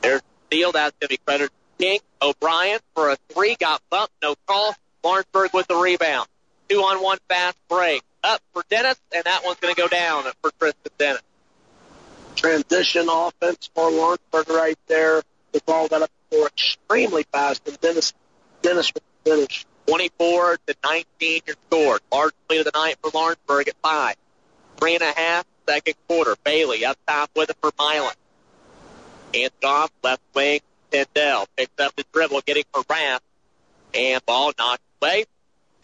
S3: There's steal. That's going to be credited to King. O'Brien for a three. Got bumped. No call. Lawrenceburg with the rebound. Two on one fast break. Up for Dennis, and that one's going to go down for Kristen Dennis.
S4: Transition offense for Lawrenceburg right there. The ball got up for extremely fast, and Dennis, Dennis with the finish.
S3: 24 to 19 your score. Large lead of the night for Lawrenceburg at five. Three and a half, second quarter. Bailey up top with it for Milan. Hands off, left wing, Tendell. Picks up the dribble, getting for Rath. And ball knocked away.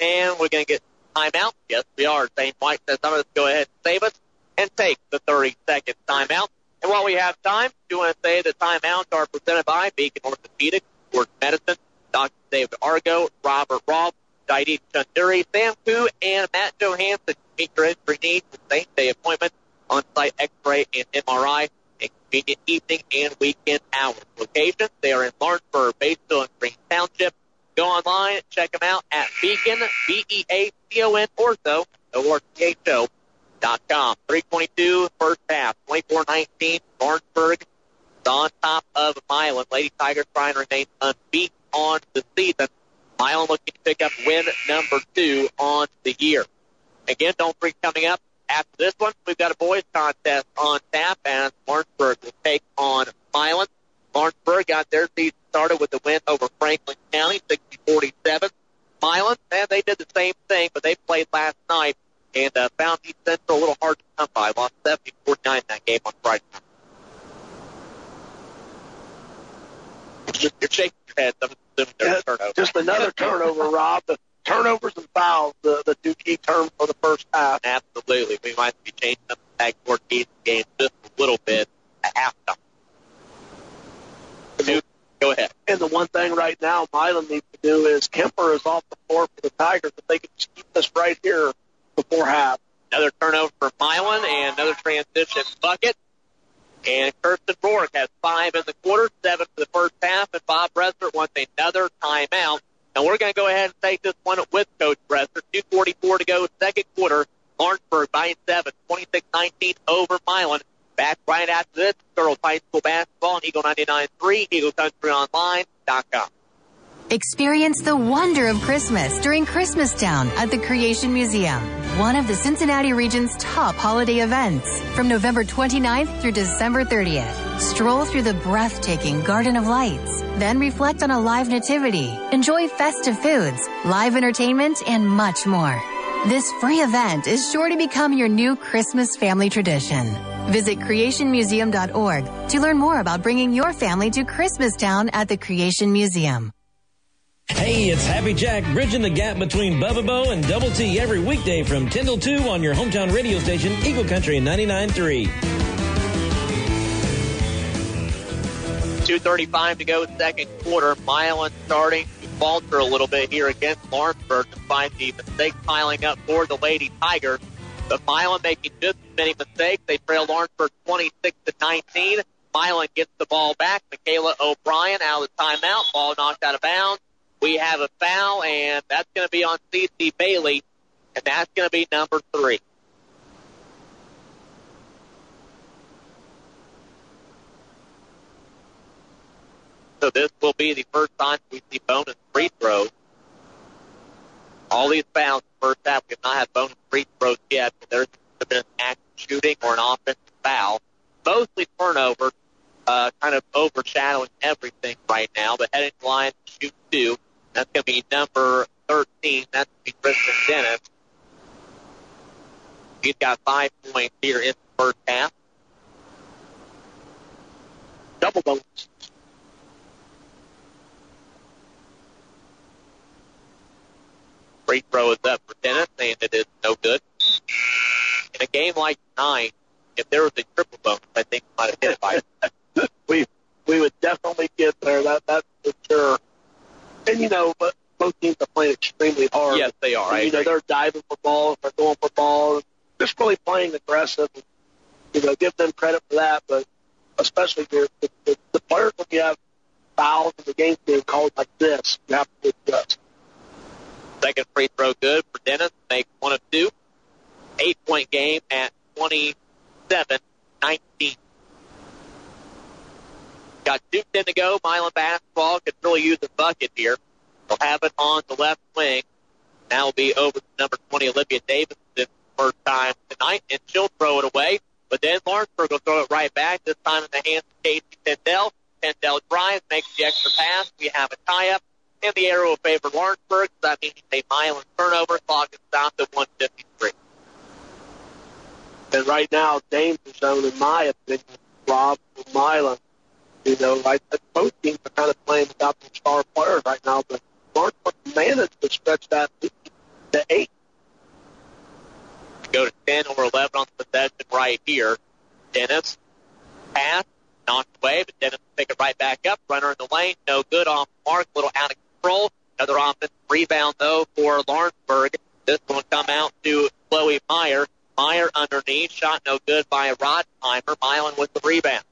S3: And we're going to get timeout. Yes, we are. St. White says, I'm going to go ahead and save us and take the 30 second timeout. And while we have time, do want to say the timeouts are presented by Beacon Orthopedic, Sports Medicine, Dr. David Argo, Robert Roth, Jaideep Chunduri, Sam Koo, and Matt Johansson. Meet your injury needs with same day appointment, on-site x-ray and MRI, and convenient evening and weekend hours. Locations, they are in Lawrenceburg, Batesville, and Green Township. Go online check them out at Beacon, B-E-A-C-O-N, Ortho, O-R-T-H-O, com. 322 first half, 24-19, Lawrenceburg is on top of Milan. Lady Tigers trying to remain unbeaten on the season. Milan looking to pick up win number two on the year. Again, don't forget coming up after this one, we've got a boys contest on tap, and Lawrenceburg will take on Milan. Lawrenceburg got their season started with a win over Franklin County, 60-47. Milan, and they did the same thing, but they played last night and uh, found East Central a little hard to come by. Lost 70-49 that game on Friday night. You're shaking your head. I'm assuming there's a turnover.
S4: Just another <laughs> turnover, Rob. The turnovers and fouls, the, the two key terms for the first half.
S3: Absolutely. We might be changing up the tag keys game just a little bit at halftime. Dude, go ahead.
S4: And the one thing right now Milan needs to do is Kemper is off the floor for the Tigers. If they can just keep this right here before half.
S3: Another turnover for Milan and another transition bucket. And Kirsten Rourke has five in the quarter, seven for the first half, and Bob Bresler wants another timeout. And we're going to go ahead and take this one with Coach Bresler. 2.44 to go, second quarter. Lawrenceburg by seven, 26-19 over Milan. Back right after this, girls high school basketball on Eagle 99.3, EagleCountryOnline.com.
S23: Experience the wonder of Christmas during Christmastown at the Creation Museum, one of the Cincinnati region's top holiday events. From November 29th through December 30th, stroll through the breathtaking Garden of Lights, then reflect on a live nativity, enjoy festive foods, live entertainment, and much more. This free event is sure to become your new Christmas family tradition. Visit creationmuseum.org to learn more about bringing your family to Christmastown at the Creation Museum.
S24: Hey, it's Happy Jack bridging the gap between Bubba Bo and Double T every weekday from 10 till 2 on your hometown radio station, Eagle Country 99.3.
S3: 2.35 to go, second quarter. Milan starting to falter a little bit here against Lawrenceburg despite the mistakes piling up for the Lady Tigers. But Milan making just as many mistakes. They trail Lawrenceburg 26 to 19. Milan gets the ball back. Michaela O'Brien out of the timeout. Ball knocked out of bounds. We have a foul, and that's going to be on C.C. Bailey, and that's going to be number three. So this will be the first time we see bonus free throws. All these fouls first half, we have not had bonus free throws yet. So there's been an active shooting or an offensive foul. Mostly turnovers. uh, kind of overshadowing everything right now. But heading to the line shoot two. That's going to be number 13. That's going to be Kristen Dennis. He's got five points here in the first half.
S4: Double bonus.
S3: Free throw is up for Dennis, and it is no good. In a game like tonight, if there was a triple bonus, I think we might have hit it by
S4: we we would definitely get there. That that's for sure. And you know, but both teams are playing extremely hard.
S3: Yes, they are.
S4: And,
S3: I
S4: you know, they're diving for balls, they're going for balls, just really playing aggressive. And, you know, give them credit for that. But especially your, the, the, the players when you have fouls in the game being called like this, you have to adjust.
S3: Second free throw good for Dennis. Make one of two. Eight point game at 27 19. Got two ten to go. Milan basketball could really use a bucket here. They'll have it on the left wing. Now will be over to number 20, Olivia Davidson, first time tonight, and she'll throw it away. But then Lawrenceburg will throw it right back, this time in the hands of Casey Tendell. Tendell drives, makes the extra pass. We have a tie-up, and the arrow will favor Lawrenceburg. So that means a Milan turnover. Clock is stopped at 153.
S4: And right now, danger zone, in my opinion, Rob Milan. You know, like both teams are kind of playing without their star players right now, but Lawrenceburg managed to stretch that to eight.
S3: Go to 10 or 11 on the possession right here. Dennis, pass, knocked away, but Dennis pick it right back up. Runner in the lane, no good off mark, a little out of control. Another offensive rebound, though, for Lawrenceburg. This one come out to Chloe Meyer. Meyer underneath, shot no good by Rodheimer. Milan with the rebound.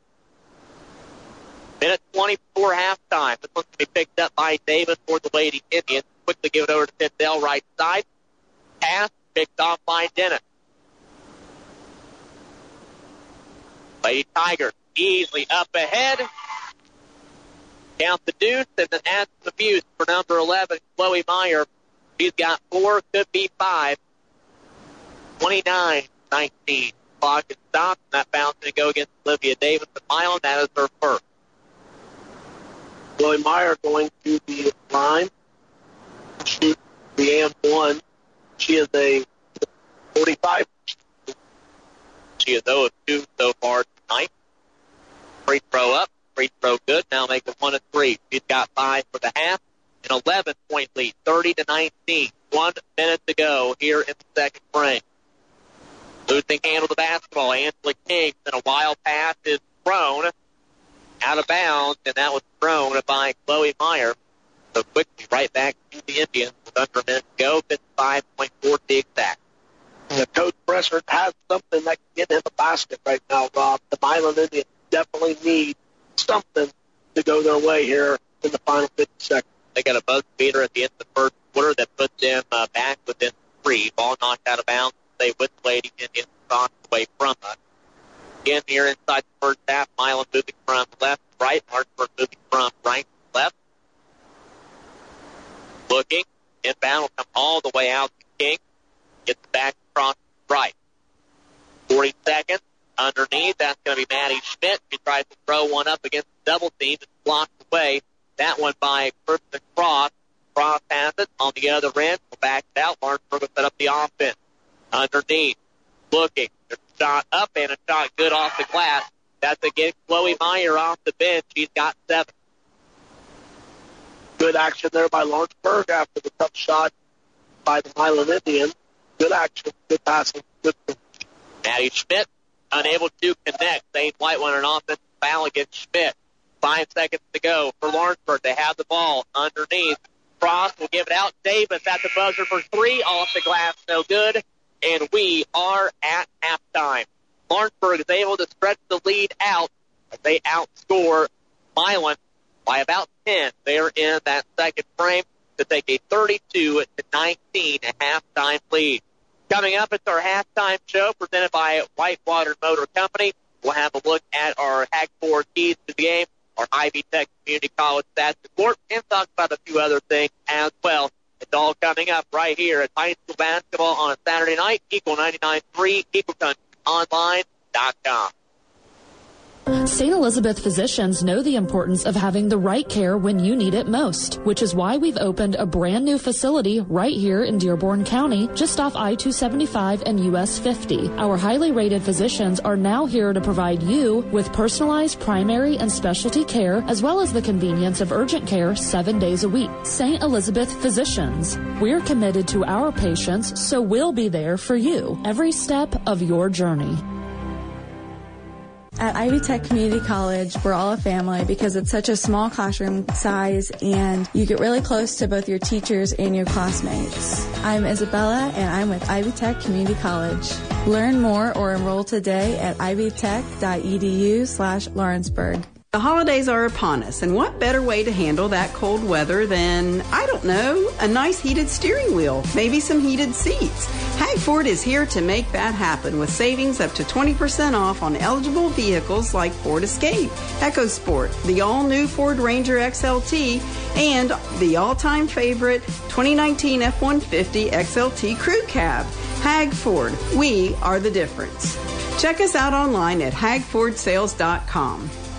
S3: Minute 20 before halftime. This one's going to be picked up by Davis for the Lady Indians. Quickly give it over to Tindell right side. Pass picked off by Dennis. Lady Tiger easily up ahead. Count the deuce and then add some abuse for number 11, Chloe Meyer. She's got four, could be five. 29 19. Clock is stopped, and that bounce going to go against Olivia Davis at Milan. That is her first.
S4: Chloe Meyer going to the line, shoot the AM one. She is a 45.
S3: She is 0 of 2 so far tonight. Free throw up, free throw good. Now make it 1 of 3. She's got 5 for the half. An 11 point lead, 30 to 19. One minute to go here in the second frame. Losing handle the basketball. Angela King, then a wild pass is thrown out of bounds, and that was thrown by Chloe Meyer. So quickly right back to the Indians with under a minute to go, 55.4 to exact.
S4: The coach Bresser has something that can get in the basket right now, Rob. The Milan Indians definitely need something to go their way here in the final 50 seconds.
S3: They got a buzz beater at the end of the first quarter that puts them uh, back within three. Ball knocked out of bounds. They Lady Indians crossed away from us. Again, here inside the first half, Milan moving from left right, Hartford moving from right left. Looking, inbound will come all the way out to King. Gets back across right. 40 seconds underneath. That's going to be Maddie Schmidt. She tries to throw one up against the double team. It's blocked away. That one by Kristen Cross. Cross has it on the other end. Back out. Lawrenceburg will set up the offense. Underneath. Looking. Shot up and a shot good off the glass. That's against Chloe Meyer off the bench. She's got seven.
S4: Good action there by Lawrenceburg after the tough shot by the Milan Indians. Good action, good passing, good.
S3: Maddie Schmidt unable to connect. Zane White won an offensive foul against Schmidt. Five seconds to go for Lawrenceburg. They have the ball underneath. Cross will give it out. Davis at the buzzer for three. Off the glass, no good. And we are at halftime. Lawrenceburg is able to stretch the lead out as they outscore Milan by about 10. They're in that second frame to take a 32 to 19 halftime lead. Coming up, it's our halftime show presented by Whitewater Motor Company. We'll have a look at our Hag Ford keys to the game, our Ivy Tech Community College stats report, and talk about a few other things as well. It's all coming up right here at high school basketball on a Saturday night, Eagle 99.3, EagleCountryOnline.com.
S15: St. Elizabeth physicians know the importance of having the right care when you need it most, which is why we've opened a brand new facility right here in Dearborn County, just off I 275 and US 50. Our highly rated physicians are now here to provide you with personalized primary and specialty care, as well as the convenience of urgent care seven days a week. St. Elizabeth Physicians. We're committed to our patients, so we'll be there for you every step of your journey.
S25: At Ivy Tech Community College, we're all a family because it's such a small classroom size and you get really close to both your teachers and your classmates. I'm Isabella and I'm with Ivy Tech Community College. Learn more or enroll today at ivytech.edu slash Lawrenceburg.
S16: The holidays are upon us, and what better way to handle that cold weather than, I don't know, a nice heated steering wheel, maybe some heated seats. Hag Ford is here to make that happen with savings up to 20% off on eligible vehicles like Ford Escape, EcoSport, the all new Ford Ranger XLT, and the all time favorite 2019 F 150 XLT Crew Cab. Hag Ford, we are the difference. Check us out online at hagfordsales.com.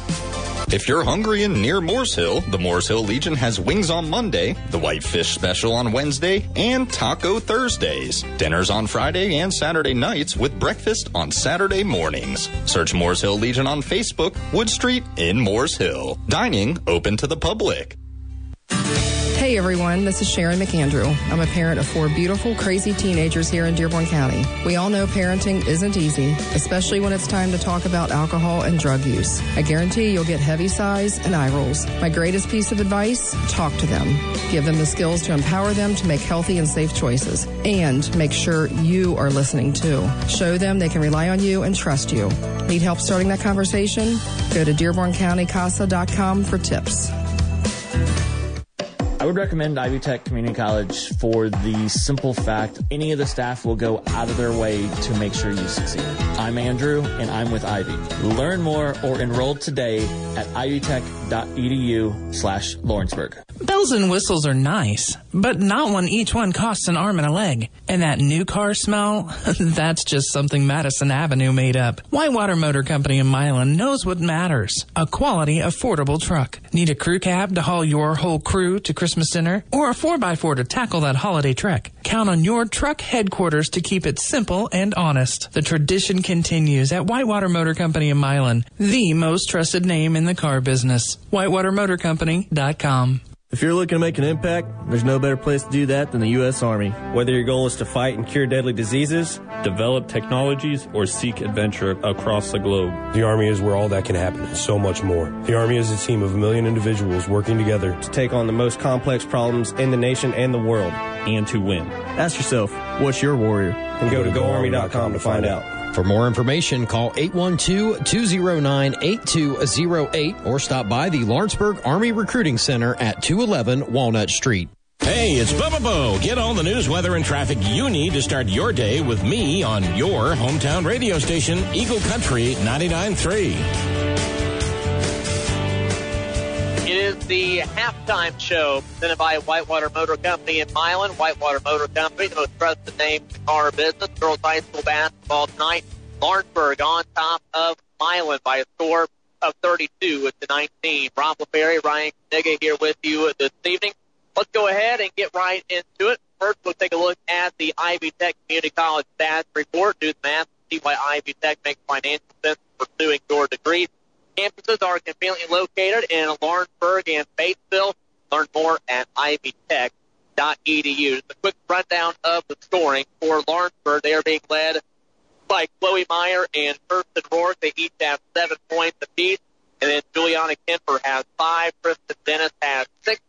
S26: If you're hungry and near Moores Hill, the Moores Hill Legion has wings on Monday, the whitefish special on Wednesday, and taco Thursdays. Dinners on Friday and Saturday nights with breakfast on Saturday mornings. Search Moores Hill Legion on Facebook, Wood Street in Moores Hill. Dining open to the public.
S27: Hey everyone, this is Sharon McAndrew. I'm a parent of four beautiful, crazy teenagers here in Dearborn County. We all know parenting isn't easy, especially when it's time to talk about alcohol and drug use. I guarantee you'll get heavy sighs and eye rolls. My greatest piece of advice talk to them. Give them the skills to empower them to make healthy and safe choices. And make sure you are listening too. Show them they can rely on you and trust you. Need help starting that conversation? Go to DearbornCountyCASA.com for tips.
S14: I would recommend Ivy Tech Community College for the simple fact any of the staff will go out of their way to make sure you succeed. I'm Andrew and I'm with Ivy. Learn more or enroll today at ivytech.edu slash Lawrenceburg.
S8: Bells and whistles are nice, but not when each one costs an arm and a leg. And that new car smell? <laughs> That's just something Madison Avenue made up. Whitewater Motor Company in Milan knows what matters. A quality, affordable truck. Need a crew cab to haul your whole crew to Christmas dinner? Or a 4x4 to tackle that holiday trek? Count on your truck headquarters to keep it simple and honest. The tradition continues at Whitewater Motor Company in Milan, the most trusted name in the car business. WhitewaterMotorCompany.com.
S28: If you're looking to make an impact, there's no better place to do that than the U.S. Army.
S29: Whether your goal is to fight and cure deadly diseases, develop technologies, or seek adventure across the globe,
S30: the Army is where all that can happen and so much more. The Army is a team of a million individuals working together
S28: to take on the most complex problems in the nation and the world,
S29: and to win.
S28: Ask yourself, what's your warrior? And go to goarmy.com to find out.
S2: For more information, call 812-209-8208 or stop by the Lawrenceburg Army Recruiting Center at 211 Walnut Street.
S17: Hey, it's Bubba Bo. Get all the news, weather, and traffic you need to start your day with me on your hometown radio station, Eagle Country 99.3.
S3: the halftime show presented by Whitewater Motor Company in Milan. Whitewater Motor Company, the most trusted name in the car business. Girls High School basketball tonight. Lawrenceburg on top of Milan by a score of 32 with to 19. Rob LeFerry, Ryan Kniga here with you this evening. Let's go ahead and get right into it. First, we'll take a look at the Ivy Tech Community College stats report. Do the math see why Ivy Tech makes financial sense pursuing your degree. Campuses are conveniently located in Lawrenceburg and Batesville. Learn more at ivytech.edu. Just a quick rundown of the scoring for Lawrenceburg. They are being led by Chloe Meyer and Kirsten Rourke. They each have seven points apiece. And then Juliana Kemper has five. Kristen Dennis has six.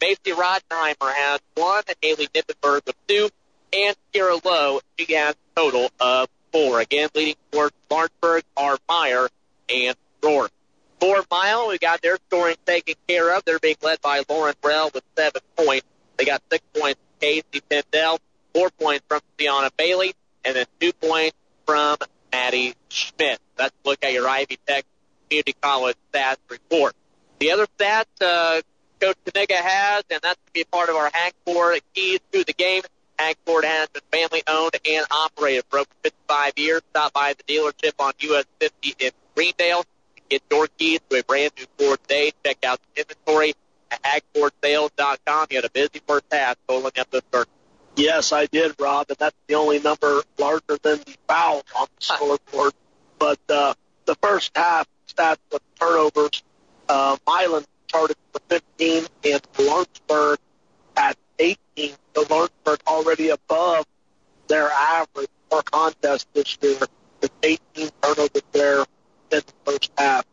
S3: Macy Rodenheimer has one. Haley Nippenberg with two. And Kira Lowe, she has a total of four. Again, leading towards Lawrenceburg are Meyer and Rourke. For Mile, we got their scoring taken care of. They're being led by Lauren Rell with seven points. They got six points from Casey Pendel, four points from Tiana Bailey, and then two points from Maddie Schmidt. Let's look at your Ivy Tech Community College stats report. The other stats uh, Coach Kaniga has, and that's going to be a part of our Hag Ford keys to the game. Hag Ford has been family owned and operated for over 55 years. Stop by the dealership on US 50 in Greendale Get your keys to a brand new Ford today. Check out the inventory at hagfordsales.com. You had a busy first half totaling up this turn.
S4: Yes, I did, Rob, and that's the only number larger than the fouls on the scoreboard. But uh, the first half stats with turnovers, uh, Milan started for 15 and Lawrenceburg at 18. So Lawrenceburg already above their average for contest this year with 18 turnovers there in the first half.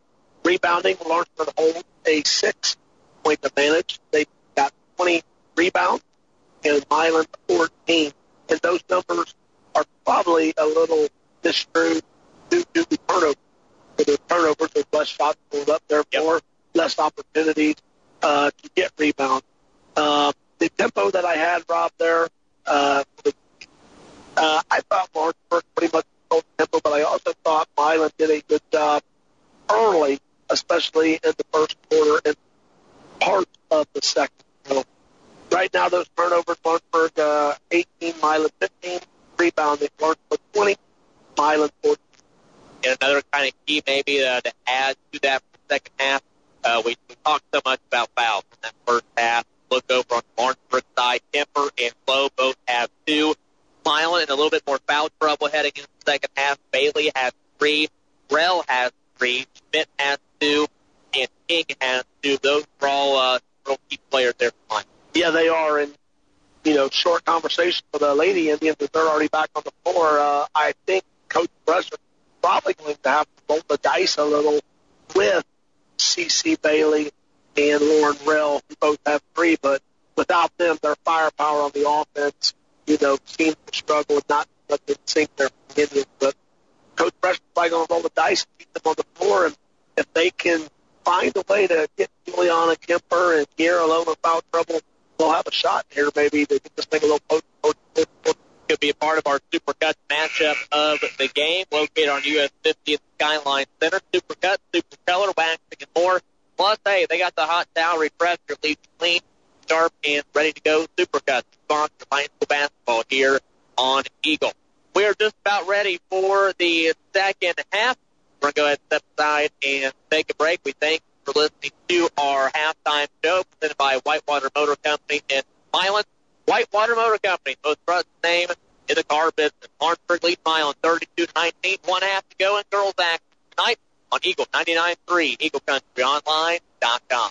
S4: Rebounding, Lawrenceburg holds a six point advantage. They got 20 rebounds and Milan 14. And those numbers are probably a little misconstrued due to the turnover. So the turnovers, there's less shots pulled up, therefore less opportunities uh, to get rebounds. Uh, the tempo that I had, Rob, there, uh, uh, I thought Lawrenceburg pretty much controlled tempo, but I also thought Milan did a good job early, especially in the first quarter and parts of the second. So right now, those turnovers, Lawrenceburg uh, 18, Milan 15, rebounding, Lawrenceburg 20, Milan 14.
S3: And another kind of key maybe uh, to add to that for the second half, uh, we, talked so much about fouls in that first half. Look over on Lawrenceburg side. Kemper and Flo both have two. Milan in a little bit more foul trouble heading into the second half. Bailey has three. Rell has three. Schmidt has two. And King has two. Those are all uh, real key players there for Milan.
S4: Yeah, they are. And, you know, short conversation with the Lady Indians as they're already back on the floor. Uh, I think Coach Bresser probably going to have to roll the dice a little with CC Bailey and Lauren Rell, who both have three, but without them, their firepower on the offense, you know, seems to struggle and not let them sink their Indians. But Coach is probably going to roll the dice and keep them on the floor. And if they can find a way to get Juliana Kemper and Kira Lowe in foul trouble, they'll have a shot here maybe to get this thing a little closer.
S3: Could be a part of our Supercuts matchup of the game, located on US 50 at the Skyline Center. Supercuts, super color, waxing, and more. Plus, hey, they got the hot towel refresher, leaves clean, sharp, and ready to go. Supercuts, sponsor high basketball here on Eagle. We're just about ready for the second half. We're going to go ahead and step aside and take a break. We thank you for listening to our halftime show presented by Whitewater Motor Company in Milan. Whitewater Motor Company, most trusted name in the car business. Lawrenceburg leads Milan 32 19. One half to go in girls action tonight on Eagle 99.3, EagleCountryOnline.com.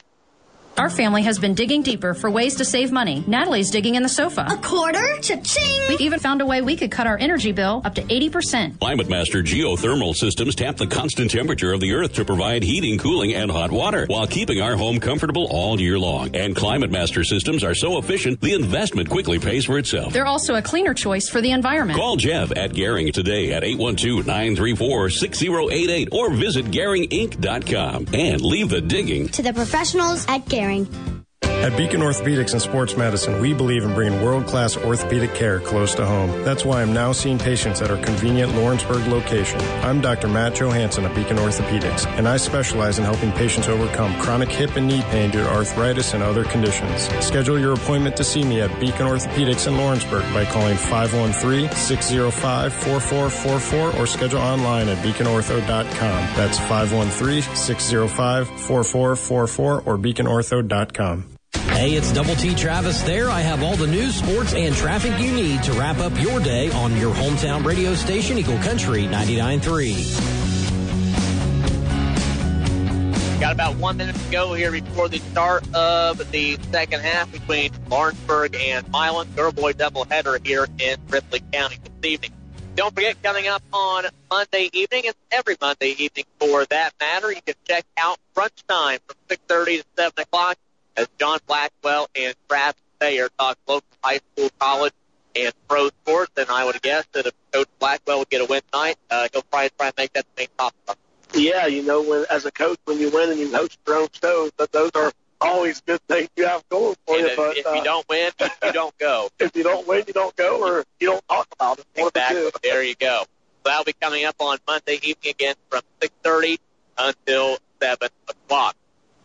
S15: Our family has been digging deeper for ways to save money. Natalie's digging in the sofa. A quarter? Cha-ching! We even found a way we could cut our energy bill up to 80%.
S31: Climate Master geothermal systems tap the constant temperature of the earth to provide heating, cooling, and hot water while keeping our home comfortable all year long. And Climate Master systems are so efficient, the investment quickly pays for itself.
S15: They're also a cleaner choice for the environment.
S31: Call Jeff at Gehring today at 812-934-6088 or visit GehringInc.com and leave the digging
S32: to the professionals at Gehring.
S30: At Beacon Orthopedics and Sports Medicine, we believe in bringing world class orthopedic care close to home. That's why I'm now seeing patients at our convenient Lawrenceburg location. I'm Dr. Matt Johansson of Beacon Orthopedics, and I specialize in helping patients overcome chronic hip and knee pain due to arthritis and other conditions. Schedule your appointment to see me at Beacon Orthopedics in Lawrenceburg by calling 513 605 4444 or schedule online at beaconortho.com. That's 513 605 4444 or beaconortho.com.
S2: Hey, it's Double T Travis there. I have all the news, sports, and traffic you need to wrap up your day on your hometown radio station, Eagle Country 99.3.
S3: Got about one minute to go here before the start of the second half between Lawrenceburg and Milan. Girl boy doubleheader here in Ripley County this evening. Don't forget, coming up on Monday evening, and every Monday evening for that matter, you can check out Crunch Time from 6.30 to 7 o'clock as John Blackwell and Travis Thayer talk local high school, college, and pro sports. And I would guess that if Coach Blackwell would get a win tonight, uh, he'll probably try and make that the main topic.
S4: Yeah, you know, when, as a coach, when you win and you host your own shows, but those are always good things you have going for
S3: And
S4: you.
S3: if,
S4: But
S3: if
S4: uh,
S3: you don't win, you don't go. <laughs>
S4: if you don't win, you don't go, or you don't talk about it.
S3: Exactly.
S4: two.
S3: There you go. So that'll be coming up on Monday evening again from 6.30 until 7 o'clock.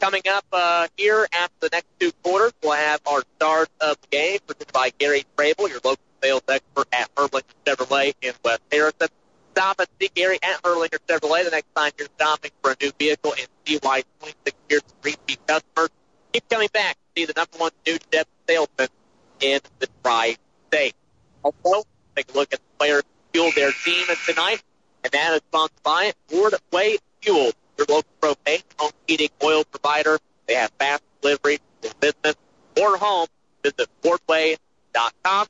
S3: Coming up uh, here after the next two quarters, we'll have our stars of the game presented by Gary Trable, your local sales expert at Herblick Chevrolet in West Harrison. Stop and see Gary at Hurlinger Chevrolet. The next time you're stopping for a new vehicle and in CY 26 years of repeat customers, keep coming back to see the number one new Chevy salesman in the Tri-State. Also, take a look at the players fueled their team tonight, and that is sponsored by Ford Way Fuel, your local propane home heating oil provider. They have fast delivery for business or home. Visit FordWay.com.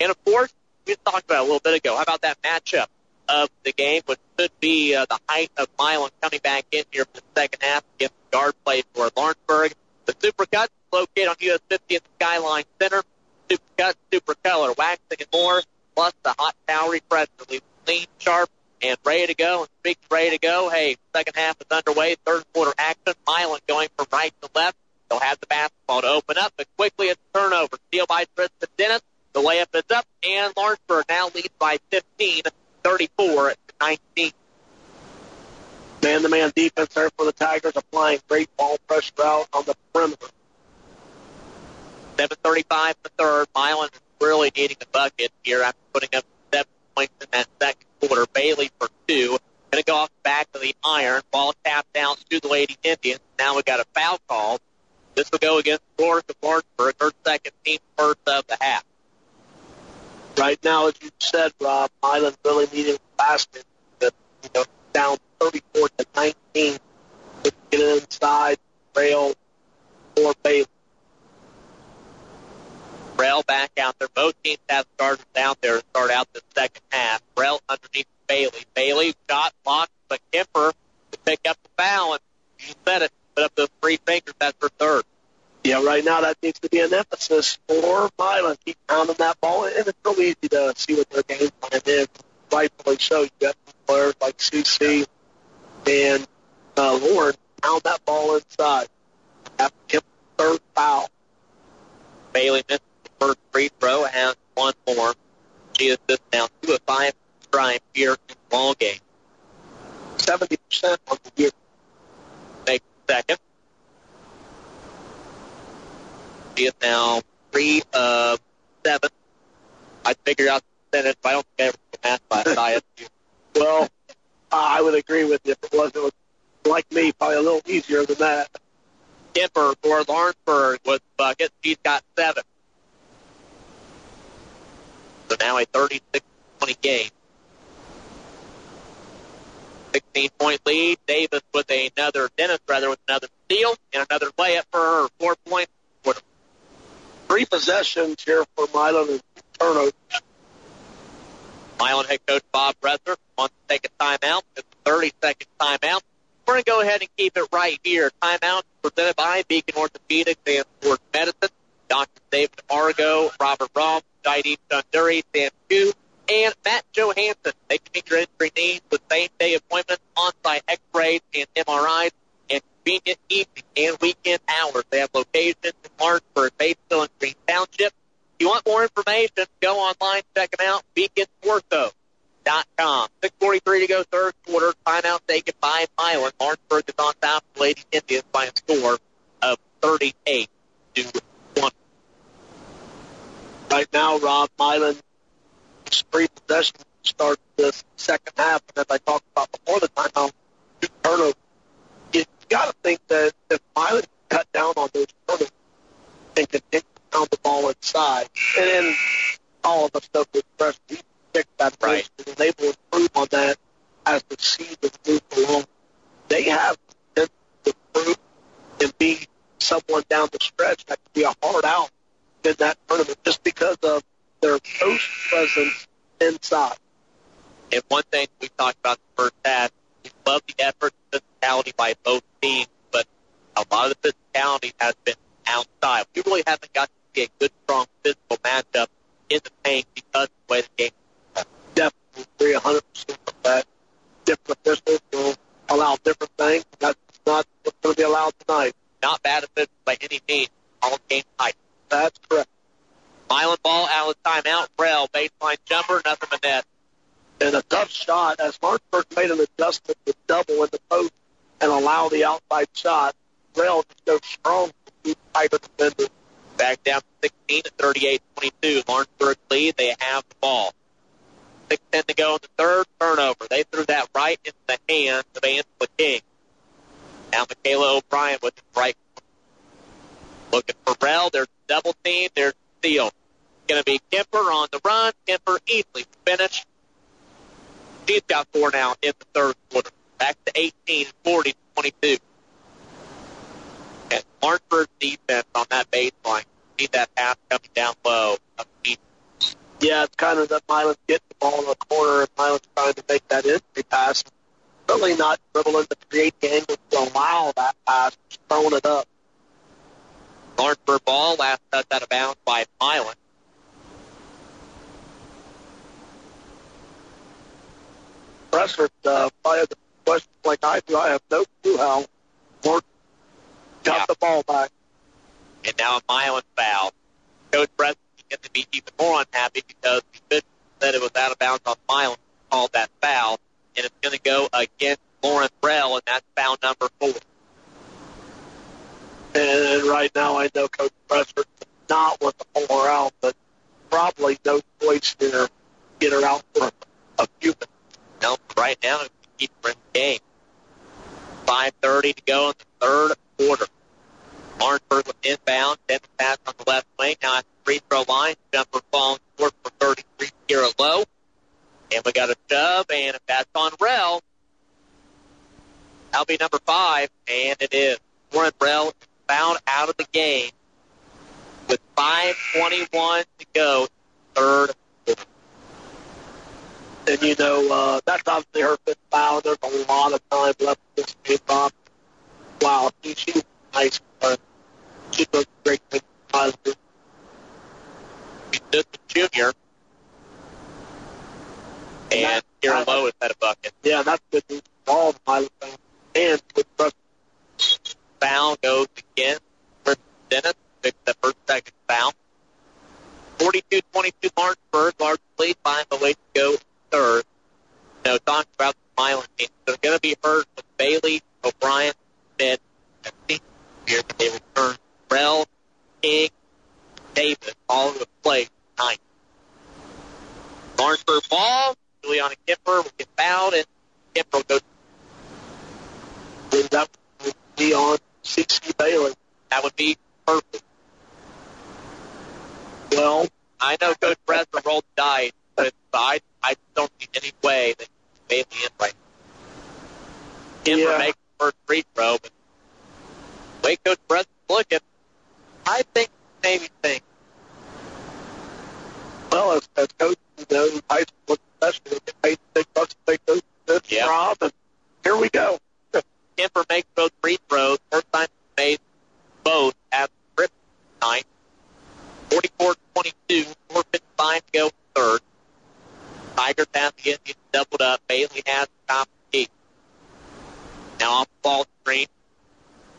S3: And of course, we talked about a little bit ago. How about that matchup of the game, which could be uh, the height of Milan coming back in here for the second half against guard play for Lawrenceburg. The Supercuts located on US 50 at the Skyline Center. Supercuts, Super Color, waxing and more, plus the hot towel refresher, leaving clean, sharp, and ready to go. And speaking ready to go, hey, second half is underway, third quarter action. Milan going from right to left. They'll have the basketball to open up, but quickly it's turnover. Steal by Tristan Dennis. The layup is up, and Lawrenceburg now leads by 15, 34 to 19.
S4: Man-to-man defense there for the Tigers, applying great ball pressure out on the perimeter.
S3: 7.35 in the third. Milan really needing a bucket here after putting up points in that second quarter. Bailey for two. Going to go off the back of the iron. Ball tapped down to the Lady Indians. Now we got a foul call. This will go against Florida Lawrenceburg, her second team first of the half.
S4: Right now, as you said, Rob, Milan really needing a basket. You know, down 34 to 19. Get it inside, rail, or Bailey.
S3: Rel back out there. Both teams have starters out there to start out the second half. Rel underneath Bailey. Bailey shot blocked, but Kemper to pick up the foul, and you said it, put up those three fingers. That's her third.
S4: Yeah, right now that needs to be an emphasis for Milan. Keep pounding that ball, and it's real easy to see what their game plan is. Rightfully so. You got players like CC and uh, Lauren pound that ball inside. Have Kemper third foul.
S3: Bailey missed first free throw, has one more. She is just now two of five stripe here in the ball game.
S4: 70% on the year.
S3: Take second. She is now three of seven. I figured out the percentage, but I don't think I ever did math class. I ISU.
S4: Well, I would agree with you. If it was, it was like me, probably a little easier than that.
S3: Kemper for Lawrenceburg with bucket. She's got seven. So now a 36-20 game. 16 point lead. Davis with another, Dennis rather, with another steal and another layup for her. Four points.
S4: Three possessions here for Milan and turnovers.
S3: Milan head coach Bob Bresser wants to take a timeout. It's a 30 second timeout. We're going to go ahead and keep it right here. Timeout presented by Beacon Orthopedics and Sports Medicine. Dr. David Argo, Robert Rom, Jaideep Chunduri, Sam Chu, and Matt Johansson. They can meet your injury needs with same day appointments, on-site x-rays, and MRIs, and convenient evening and weekend hours. They have locations in Lawrenceburg, Batesville, and Green Township. If you want more information, go online, check them out, beaconortho.com. 6.43 to go, third quarter. Timeout taken by Milan. Lawrenceburg is on top of Lady Indians by a score of 38 to 20.
S4: Right now, Rob Milan, three possessions start this second half. And as I talked about before the timeout, two turnovers. You got to think that if Milan cut down on those turnovers and continue to pound the ball inside, and then all of us know with press, he picked that right. and they will improve on that as the season moves along. They have to improve and be someone down the stretch that could be a hard out in that tournament just because of their post presence inside.
S3: And one thing we talked about the first half, we love the effort and physicality by both teams, but a lot of the physicality has been outside. We really haven't got to see a good, strong physical matchup in the paint because of the way the game is.
S4: Definitely agree 100% with that. Different officials will allow different things. That's not what's going to be allowed tonight.
S3: Not bad officials by any means. All game tight.
S4: That's correct.
S3: Milan ball out of timeout. Rel, baseline jumper, nothing but net.
S4: And a tough shot as Martinsburg made an adjustment to double in the post and allow the outside shot. Rel just goes strong to keep tighter defenders.
S3: Back down 16 to 38-22. Lawrenceburg lead. They have the ball. 6.10 to go in the third. Turnover. They threw that right into the hands of Angela King. Now Michaela O'Brien with the right. Looking for Rell. There's a double team. There's steal. Going to be Kemper on the run. Kemper easily finished. She's got four now in the third quarter. Back to 18, 40, 22. And Lawrenceburg's defense on that baseline. See that pass coming down low.
S4: Yeah, it's kind of that Milan's getting the ball in the corner and Milan's trying to make that entry pass. Really not dribbling to create the angle to allow that pass, throwing it up.
S3: Lawrenceburg ball, last touch out of bounds by Milan.
S4: Pressert, uh, I have the question like I do. I have no clue how Lawrence got
S3: Yeah.
S4: the ball back.
S3: And now a Milan foul. Coach Breslin gets to be even more unhappy because the official said it was out of bounds on Milan, called that foul, and it's going to go against Lawrence Rell, and that's foul number four.
S4: And right now, I know Coach Pressert does not want to pull her out, but probably no choice here. Get her out for a few minutes.
S3: No, right now, keep in the game. 5.30 to go in the third quarter. Lawrenceburg with inbound, then the pass on the left wing. Now at the free throw line, jumper falling short for 33 here low. And we got a shove, and if that's on Rell, that'll be number five, and it is. Lauren Rell is found out of the game with 5.21 to go, third.
S4: And you know, uh, that's obviously her fifth foul. There's a lot of time left in this game, Bob. Wow, she, she was nice. Uh, she does great things. Positive.
S3: She's just a junior. And Kira Lowe has had a bucket.
S4: Yeah, that's good news for all the Milan fans. And with
S3: Foul goes against for Dennis. Picks the first second foul. 42-22 Lawrenceburg. Largely find the way to go third. You know, talking about the Milan team. They're going to be hurt with Bailey, O'Brien, Smith, and here. They return Rell, King, Davis, all of the play tonight. Lawrenceburg ball. Juliana Kemper will get fouled, and Kemper will go
S4: and that would be on CC Bailey.
S3: That would be perfect.
S4: Well,
S3: I know Coach Breslin rolled the dice, but I, I don't see any way that Bailey in right now. Denver
S4: Yeah.
S3: makes the first free throw, but the way Coach Breslin's looking, I think maybe think
S4: well, as, as coach, you know, high school especially, they get paid big bucks to take those this
S3: Yeah.
S4: job, and here we go.
S3: Denver makes both free throws. First time he made both at the night. 44-22, 4.55 to go third. Tigers have the Indians doubled up. Bailey has the top of the key. Now the ball screen.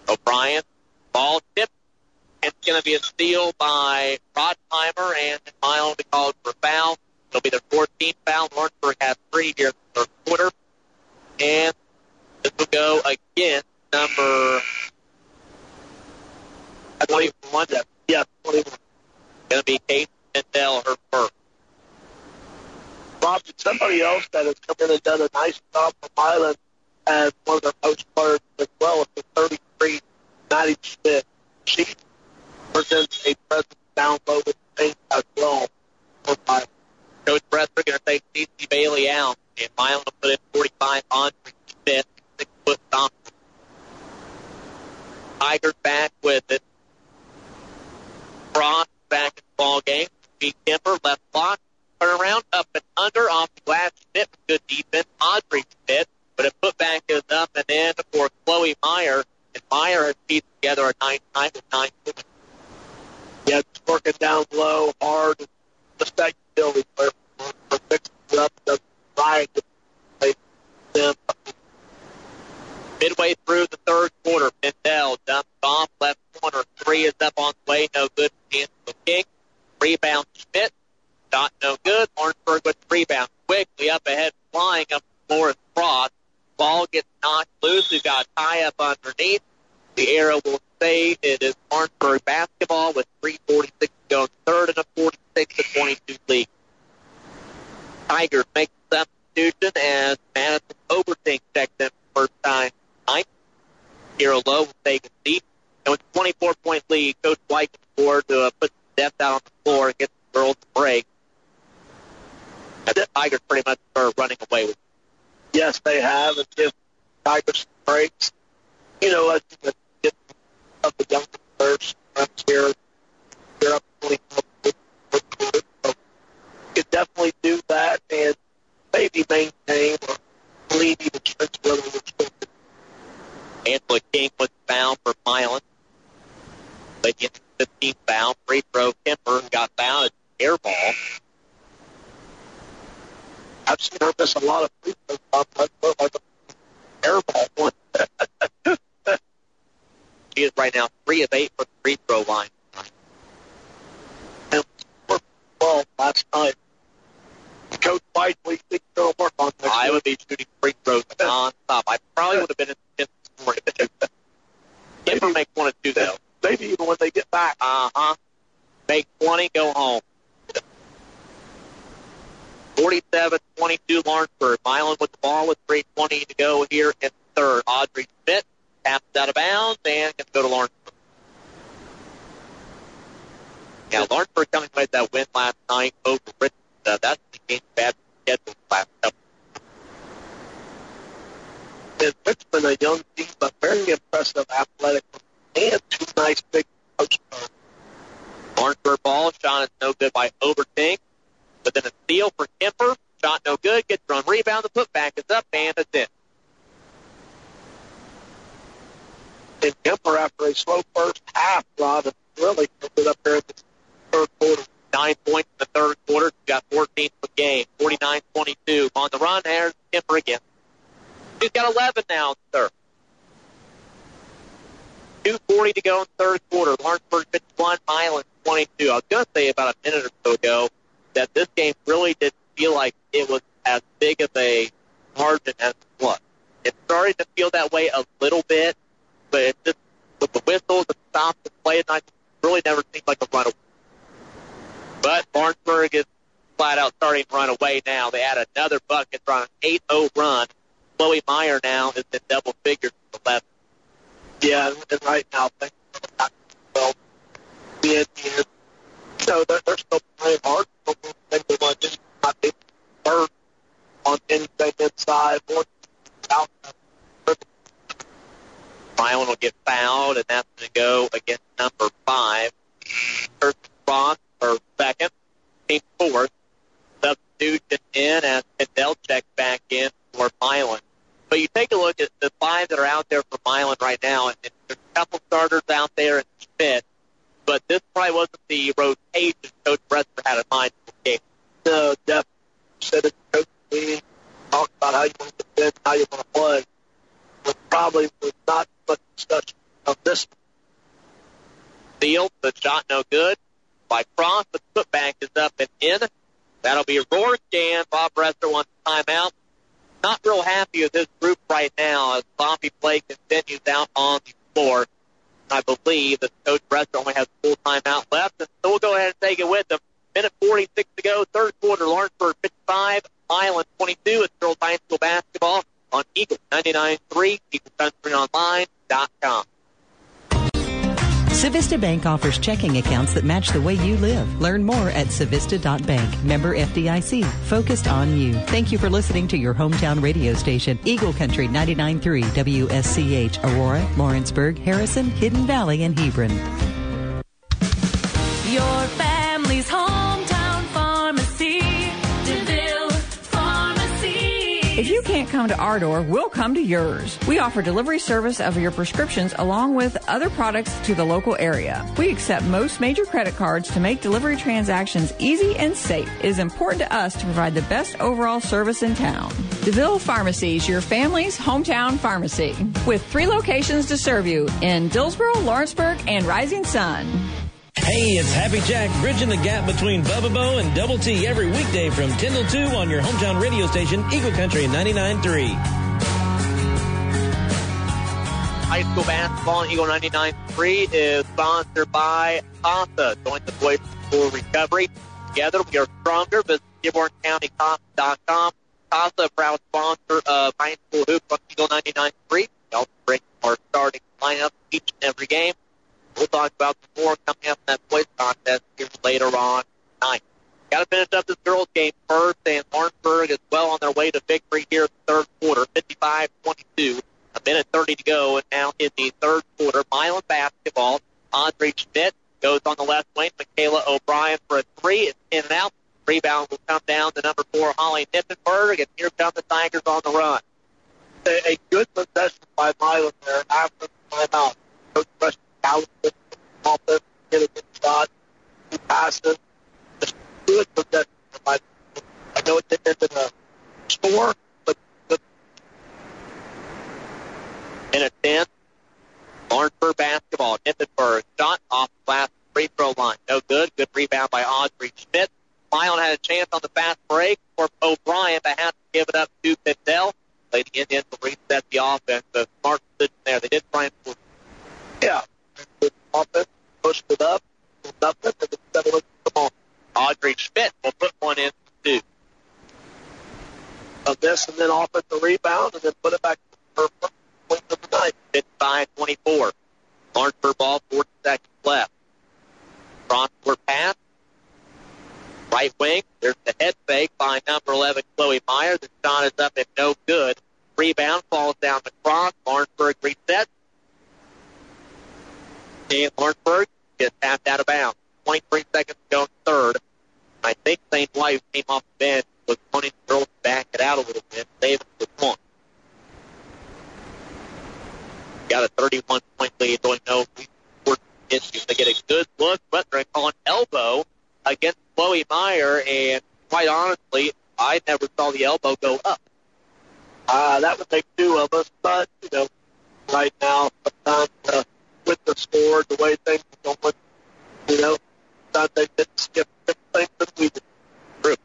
S3: O'Brien. Ball. And it's going to be a steal by Rodheimer, and Mile will be called for foul. It'll be their 14th foul. Lawrenceburg has three here in the third quarter. And this will go against number 21.
S4: Yeah, 21.
S3: Going to be Kate Mendel, her first.
S4: Rob, did somebody else that has come in and done a nice job for Milan as one of their post players as well as the 33 Maddie Schmidt. She presents a presence down low with paint as well for Milan.
S3: Coach Bresser going to take C.C. Bailey out, and Milan will put in 45 on Smith, six foot Thompson. Tigers back with it. Frost back in the ball game. Pete Kemper, left block, turn around, up and under, off the glass. With good defense. Audrey Schmidt, but a putback is up and in for Chloe Meyer, and Meyer has pieced together a nice night with nine.
S4: Yeah, it's working down low, hard. Just that utility player for mixing up, doesn't to play them.
S3: Midway through the third quarter, Mendel dumps off left corner. Three is up on the way, no good. Angela King. Rebound Schmidt. Shot no good. Lawrenceburg with the rebound. Quickly up ahead, flying up the floor is Frost. Ball gets knocked loose. We've got high up underneath. The arrow will save. It is Lawrenceburg basketball with 3.46 to go. Third and a 46 to 22 lead. Tigers make the substitution as Madison Overton checks in first time tonight. Kira Lowe will take a seat. And with 24 point lead, Coach White can to uh, put depth out on the floor and get the girls to break. And the Tigers pretty much are running away with it.
S4: Yes, they have, and give Tigers breaks. You know, that get of the young runs here, they're up 20 so you could definitely do that and maybe maintain or lead even Trent's brother
S3: Angela King was found for Milan. They get the 15th foul. Free throw. Kemper got fouled. Air ball.
S4: I've seen her miss a lot of free throws. That's like an air ball one. <laughs>
S3: She is right now three of eight from the free throw line.
S4: And worked well last night. Coach White, we think they'll work on next
S3: I
S4: week.
S3: would be shooting free throws nonstop. I probably would have been in the this morning, but Kemper makes one or two though.
S4: Maybe even when they get back.
S3: Uh huh. Make 20, go home. 47-22 Lawrenceburg. Milan with the ball with 3.20 to go here in third. Audrey Schmidt taps out of bounds and can go to Lawrenceburg. Yeah, Lawrenceburg coming with that win last night over Richmond. Uh, that's the game bad schedule last couple.
S4: And Richmond, a young team, but very impressive athletic and two nice big coach.
S3: Lawrenceburg ball shot is no good by Overton. But then a steal for Kemper. Shot no good. Gets run rebound. The putback is up and it's in.
S4: And Kemper, after a slow first half, Rod, really it up there in the third quarter.
S3: Nine points in the third quarter. She got 14 per game. 49-22. On the run, there's Kemper again. He's got 11 now in third. 2.40 to go in the third quarter. Lawrenceburg 51, Milan 22. I was going to say about a minute or so ago that this game really didn't feel like it was as big of a margin as it was. It started to feel that way a little bit, but it just, with the whistles and stops and play tonight, it really never seemed like a runaway. But Lawrenceburg is flat out starting to run away now. They add another bucket on an 8-0 run. Chloe Meyer now is in double figures for the left.
S4: Yeah, and right now things are not well. Yeah, know, they're, they're still playing hard. They want to not be third on anything inside or outside.
S3: Milan will get fouled, and that's going to go against number five. Kirsten Frost, or second. Team fourth. Substitution in as Kendall checks back in for Milan. But you take a look at the five that are out there for Milan right now, and there's a couple starters out there in Schmidt, but this probably wasn't the rotation Coach Bresser had in mind for the game.
S4: No, definitely. Said it, coach meeting, talked about how you want to defend, how you want to play. But probably was not much discussion of this
S3: Field, the shot no good. By Cross, but the putback is up and in. That'll be a roar scan. Bob Bresser wants a timeout. Not real happy with his group right now as sloppy play continues out on the floor. I believe that Coach Bresser only has full timeout left, and so we'll go ahead and take it with him. Minute 46 to go, third quarter. Lawrenceburg 55, Milan 22. It's girls high school basketball on Eagle 99.3, EagleCountryOnline.com.
S33: Civista Bank offers checking accounts that match the way you live. Learn more at civista.bank. Member FDIC. Focused on you. Thank you for listening to your hometown radio station, Eagle Country 99.3 WSCH, Aurora, Lawrenceburg, Harrison, Hidden Valley, and Hebron.
S21: Your family's hometown
S22: you can't come to our door, we'll come to yours. We offer delivery service of your prescriptions along with other products to the local area. We accept most major credit cards to make delivery transactions easy and safe. It is important to us to provide the best overall service in town. DeVille Pharmacies, your family's hometown pharmacy, with three locations to serve you in Dillsboro, Lawrenceburg, and Rising Sun.
S24: Hey, it's Happy Jack bridging the gap between Bubba Bo and Double T every weekday from 10 till 2 on your hometown radio station, Eagle Country 99.3.
S3: High school basketball on Eagle 99.3 is sponsored by CASA. Join the boys for recovery. Together we are stronger. Visit DearbornCountyCasa.com. CASA, proud sponsor of high school hoops on Eagle 99.3. We also bring our starting lineup each and every game. We'll talk about more coming up in that boys contest here later on tonight. Got to finish up this girls game first, and Lawrenceburg is well on their way to victory here in the third quarter, 55-22. A minute 30 to go, and now in the third quarter, Milan basketball. Audrey Schmidt goes on the left wing. Michaela O'Brien for a three. It's in and out. Rebound will come down to number four, Holly Nippenberg, and here come the Tigers on the run.
S4: A, a good possession by Milan there after the timeout. Coach Preston Get a good shot, passes. Just good possession I know it didn't in a score, but good.
S3: Minute 10. Lawrenceburg basketball. Nippenberg shot off the last free throw line. No good. Good rebound by Audrey Schmidt. Milan had a chance on the fast break for O'Brien, but had to give it up to Pitzel. Lady Indians will reset the offense. A smart decision there. They did try and
S4: offense, pushed it up, nothing, and then settled it the ball.
S3: Audrey Schmidt will put one in two.
S4: Of this, and then offensive rebound, and then put it back to her point of the night.
S3: 55-24. Lawrenceburg ball, 40 seconds left. Crossword pass. Right wing. There's the head fake by number 11, Chloe Meyer. The shot is up and no good. Rebound falls down the cross. Lawrenceburg resets. And Lawrenceburg gets tapped out of bounds. 23 seconds to go in third. I think St. White came off the bench, was wanting the to back it out a little bit. Davis with one. Got a 31 point lead. Don't know if we issues. They get a good look, but they're calling elbow against Chloe Meyer, and quite honestly, I never saw the elbow go up.
S4: Uh, that would make two of us, but, you know, right now, sometimes uh, with the score, the way things are going, you know, sometimes they did skip things that we did.
S3: True.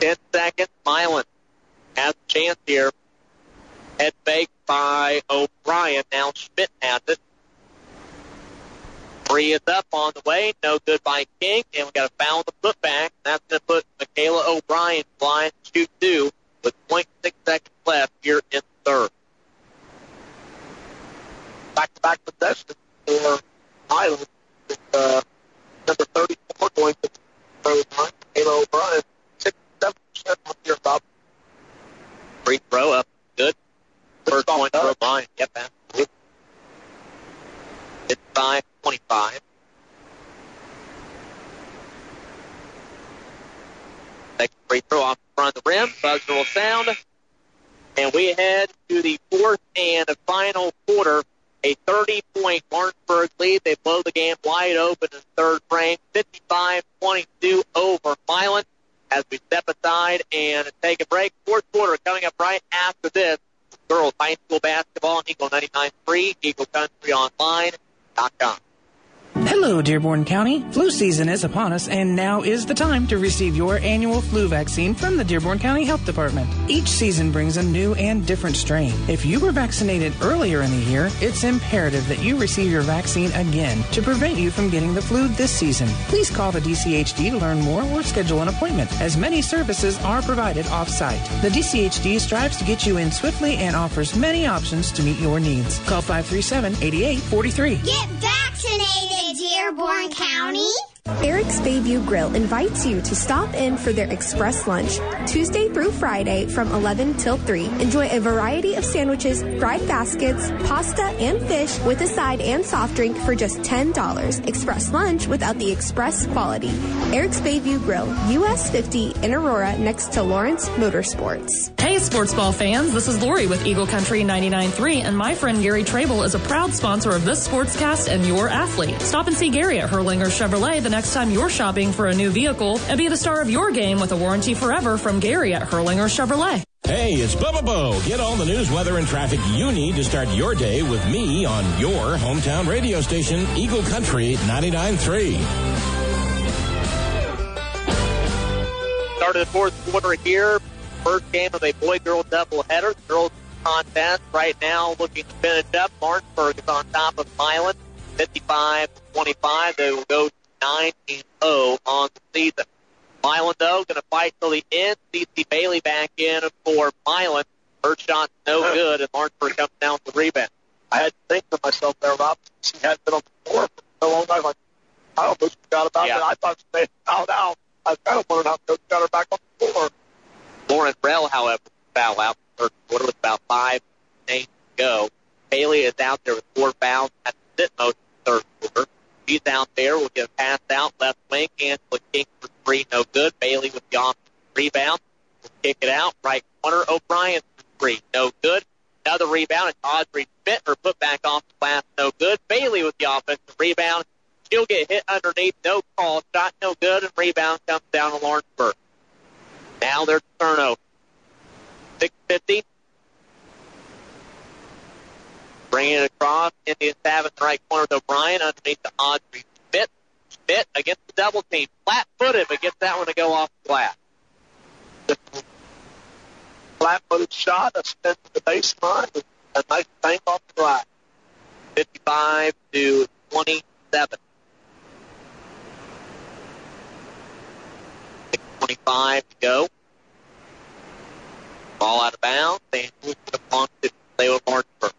S3: 10 seconds, Milan has a chance here. Head fake by O'Brien. Now Schmidt has it. Three is up on the way. No good by King. And we got a foul on the putback. That's going to put Michaela O'Brien flying shoot two with 0.6 seconds left here in third.
S4: Back-to-back possession for Highland. Uh, number 34 going to the third line. Michaela O'Brien. 67% on your top.
S3: Free throw up. Good. First point for O'Brien. Yep, absolutely. It's 5 25. Next free throw off the front of the rim. Buzzer will sound. And we head to the fourth and final quarter. A 30-point Lawrenceburg lead. They blow the game wide open in third frame. 55-22 over Milan. As we step aside and take a break. Fourth quarter coming up right after this. Girls high school basketball on Eagle 99.3, EagleCountryOnline.com.
S8: Hello, Dearborn County. Flu season is upon us, and now is the time to receive your annual flu vaccine from the Dearborn County Health Department. Each season brings a new and different strain. If you were vaccinated earlier in the year, it's imperative that you receive your vaccine again to prevent you from getting the flu this season. Please call the DCHD to learn more or schedule an appointment, as many services are provided off site. The DCHD strives to get you in swiftly and offers many options to meet your needs. Call 537 8843.
S32: Get vaccinated, Dearborn County.
S34: Eric's Bayview Grill invites you to stop in for their express lunch Tuesday through Friday from 11 till 3. Enjoy a variety of sandwiches, fried baskets, pasta, and fish with a side and soft drink for just $10. Express lunch without the express quality. Eric's Bayview Grill, US 50 in Aurora next to Lawrence Motorsports.
S15: Hey, sports ball fans, this is Lori with Eagle Country 99.3, and my friend Gary Trable is a proud sponsor of this sportscast and your athlete. Stop and see Gary at Hurlinger Chevrolet the next time you're shopping for a new vehicle and be the star of your game with a warranty forever from Gary at Hurlinger Chevrolet.
S17: Hey, it's Bubba Bo. Get all the news, weather, and traffic you need to start your day with me on your hometown radio station, Eagle Country 99.3.
S3: Start of the fourth quarter here. First game of a boy-girl doubleheader. Girls contest right now looking to finish up. Martinsburg is on top of Milan, 55-25. They will go 9-0 on the season. Milan, though, going to fight till the end. CC Bailey back in for Milan. Her shot's no good, and Martinsburg comes down with the rebound.
S4: I had to think to myself there, Rob, she had been on the floor for so long. I was like, I almost forgot about
S3: Yeah.
S4: that. I thought they fouled out. I was kind of wondering how Coach got her back on the floor.
S3: Lauren Rell, however, foul out in the third quarter with about five minutes to go. Bailey is out there with four fouls at the sit motion in the third quarter. She's out there. Get a pass out left wing. Angela King for three, no good. Bailey with the offensive rebound. Will kick it out. Right corner. O'Brien for three, no good. Another rebound. It's Audrey. Her put back off the glass, no good. Bailey with the offensive rebound. She'll get hit underneath, no call. Shot no good, and rebound comes down to Lawrenceburg. Now there's turnover. 650. Bringing it across. Indians have in the right corner with O'Brien underneath the Audrey Schmidt. Schmidt against the double team. Flat footed, but gets that one to go off the glass.
S4: Flat-footed shot, a spin to the baseline, a nice bank off the glass.
S3: 55 to 27. 6.25 to go. Ball out of bounds moves it along to Lewa Martinsburg.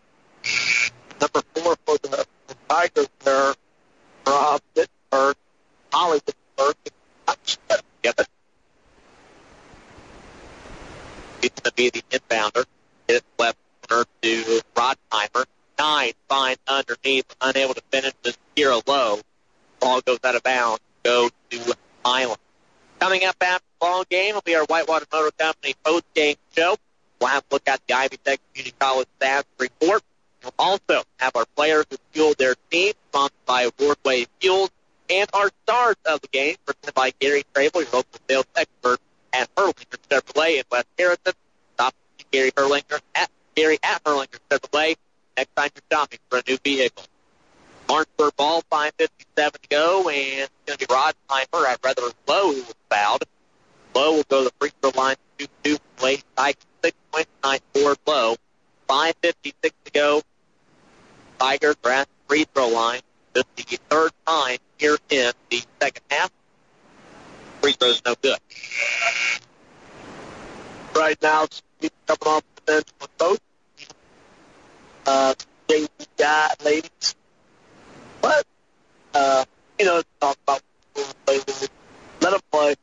S4: Number four for the, Tigers there, Rob Wittenberg, Holly Wittenberg.
S3: Yep. He's going to be the inbounder. His left corner to Rodheimer. Nine fine underneath, unable to finish this zero low. Ball goes out of bounds. Go to Island. Coming up after the ball game will be our Whitewater Motor Company post game show. We'll have a look at the Ivy Tech Community College staff report. We'll also have our players who fueled their team, sponsored by Wardway Fuels, and our stars of the game, presented by Gary Trable, your local sales expert at Hurlinger Chevrolet in West Harrison. Stop to Gary Hurlinger at Gary at Hurlinger Chevrolet next time you're shopping for a new vehicle. Martinsburg ball, 5.57 to go, and it's going to be Rodheimer at rather low who was fouled. Lowe will go to the free throw line, 2-2, late, Tigers, six points tonight, four low. 5.56 to go. At the free throw line. This is the third time here in the second half. Free throw's no good.
S4: Right now, he's coming off the bench with both. Uh, JV guy, ladies. But, uh, you know, talk about let them play.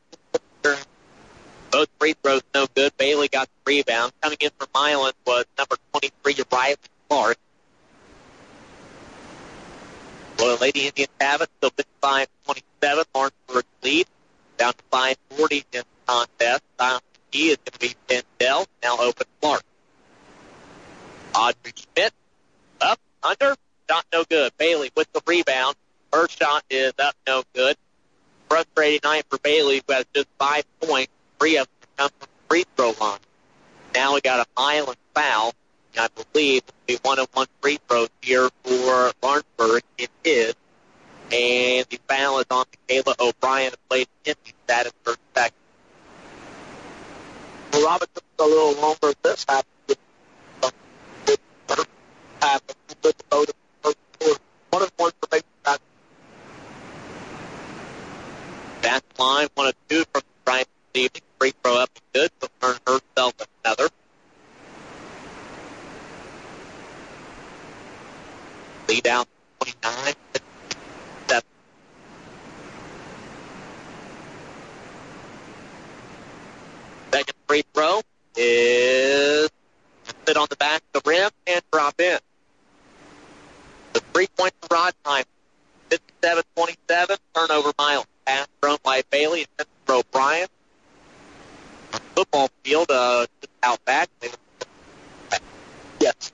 S3: Both free throws no good. Bailey got the rebound. Coming in from Milan was number 23, Riley Clark. Well, Lady Indians have it. Still 55-27. Lawrenceburg lead. Down to 540 in the contest. Silent key is going to be Pendel. Now open Clark. Audrey Schmidt. Up, under. Shot no good. Bailey with the rebound. Her shot is up, no good. Frustrating night for Bailey, who has just five points. Three of them come from the free throw line. Now we got a Milan foul. I believe it'll be one of one free throws here for Lawrenceburg. It is. And the foul is on Michaela O'Brien, who played empty status for second.
S4: Well, Robert took a little longer. This happened. Happened uh, uh, uh, with the One of one for that.
S3: Back line, one of two from Bryant this evening. Free throw up good. So earn herself another. Lead out 29. Seven. Second free throw is sit on the back of the rim and drop in. Three point for Rodheim. 57-27, turnover mile. Pass thrown by Bailey and for O'Brien. Football field, uh, out back.
S4: Yes.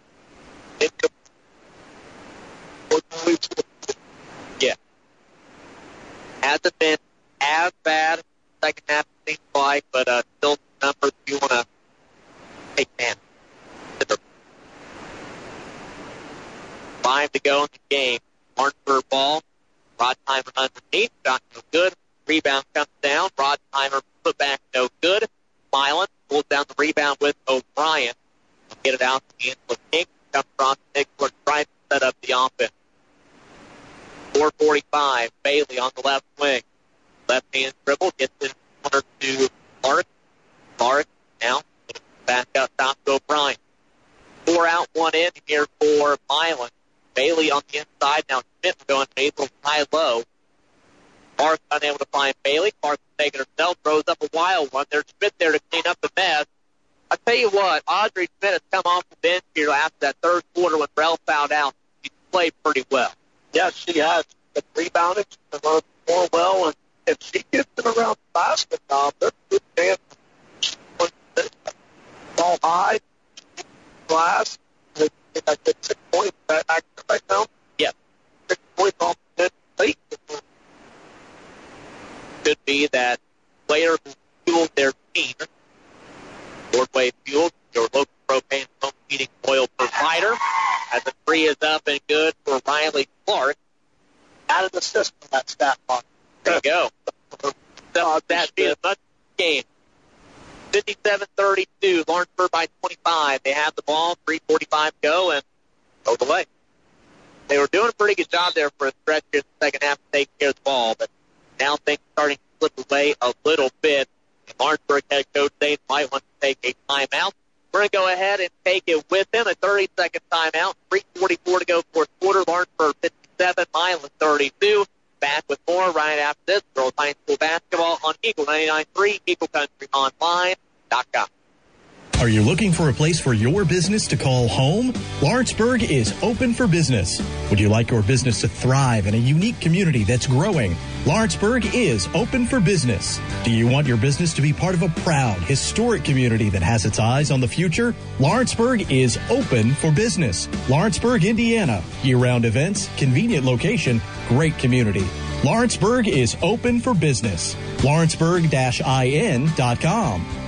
S35: Looking for a place for your business to call home? Lawrenceburg is open for business. Would you like your business to thrive in a unique community that's growing? Lawrenceburg is open for business. Do you want your business to be part of a proud, historic community that has its eyes on the future? Lawrenceburg is open for business. Lawrenceburg, Indiana. Year round events, convenient location, great community. Lawrenceburg is open for business. Lawrenceburg-in.com.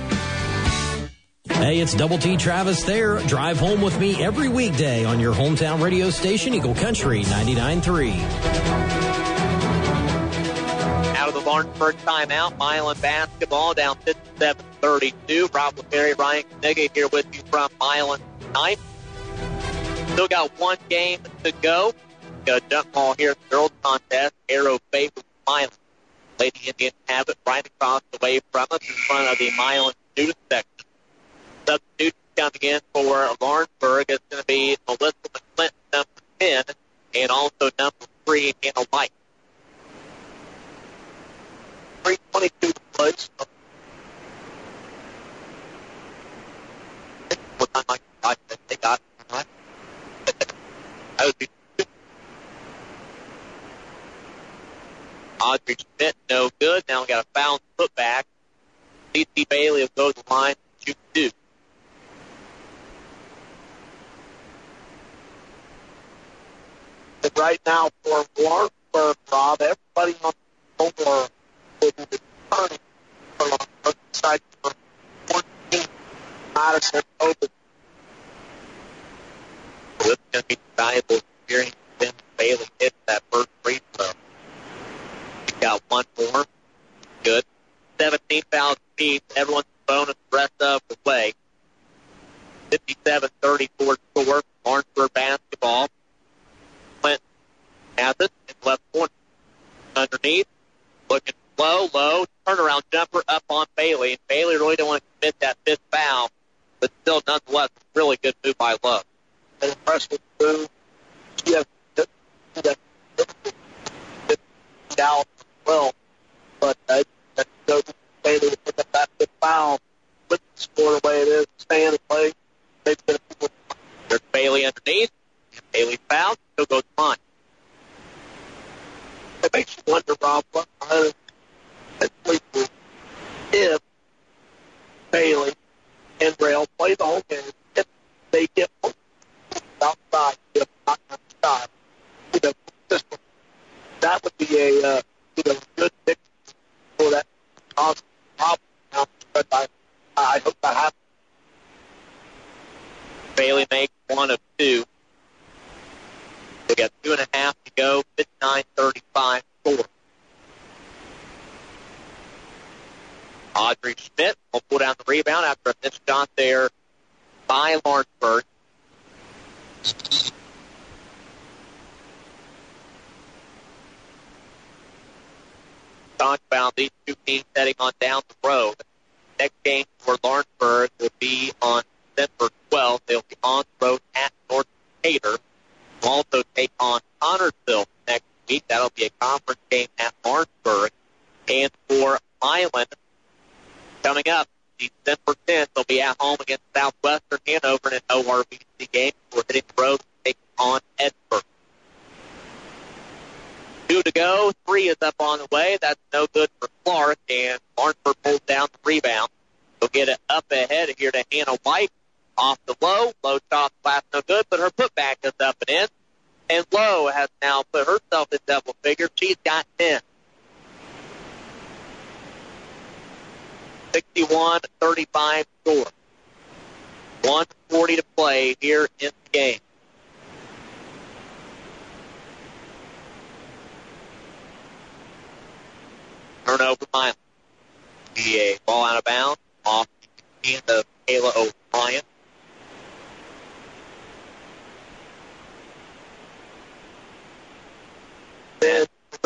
S2: Hey, it's Double T Travis there. Drive home with me every weekday on your hometown radio station, Eagle Country 99.3.
S3: Out of the barn, first timeout. Milan basketball down 57-32. Rob LePerry, Ryan Nega here with you from Milan tonight. Still got one game to go. Got a jump ball here, girls contest. Arrow favors Milan. Lady Indians have it right across the way from us in front of the Milan student section substitute coming in for Lawrenceburg is going to be Melissa McClinton, number 10, and also number 3, Hannah White. 320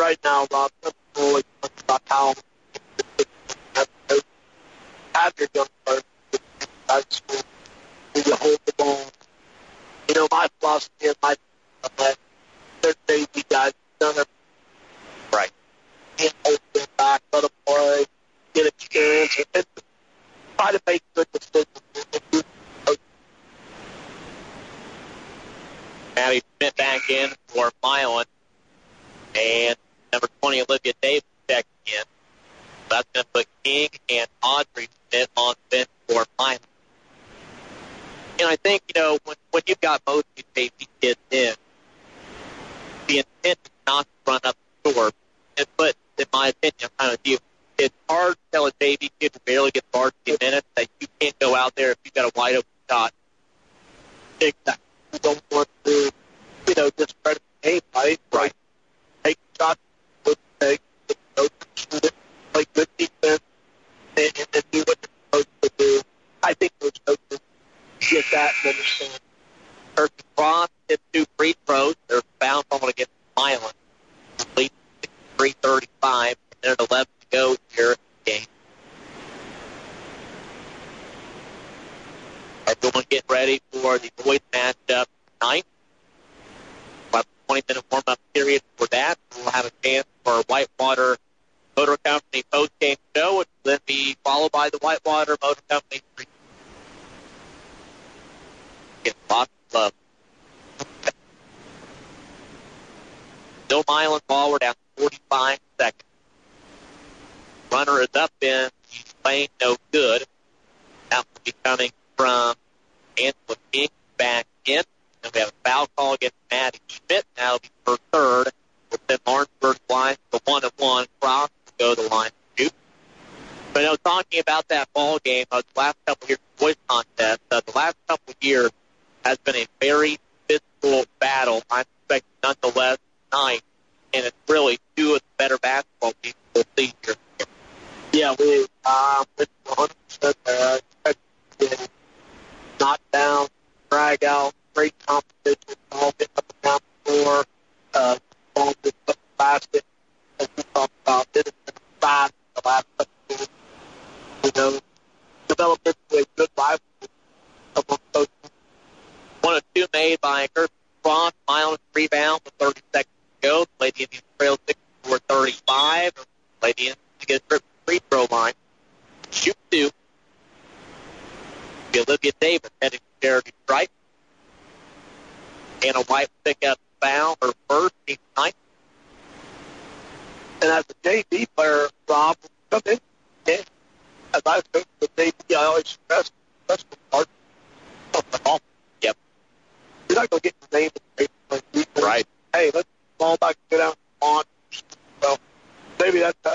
S3: right now,
S4: Rob,
S3: really about
S4: how have your young person out school, you hold the ball? You know, my philosophy and my that they're crazy guys, done
S3: right.
S4: Can't hold them back, let them play, get experience, and try to make good decisions.
S3: Maddie Schmidt back in Olivia Davis back in. That's going to put King and Audrey Schmidt on the bench for Miami. And I think, you know, when, when you've got
S4: both.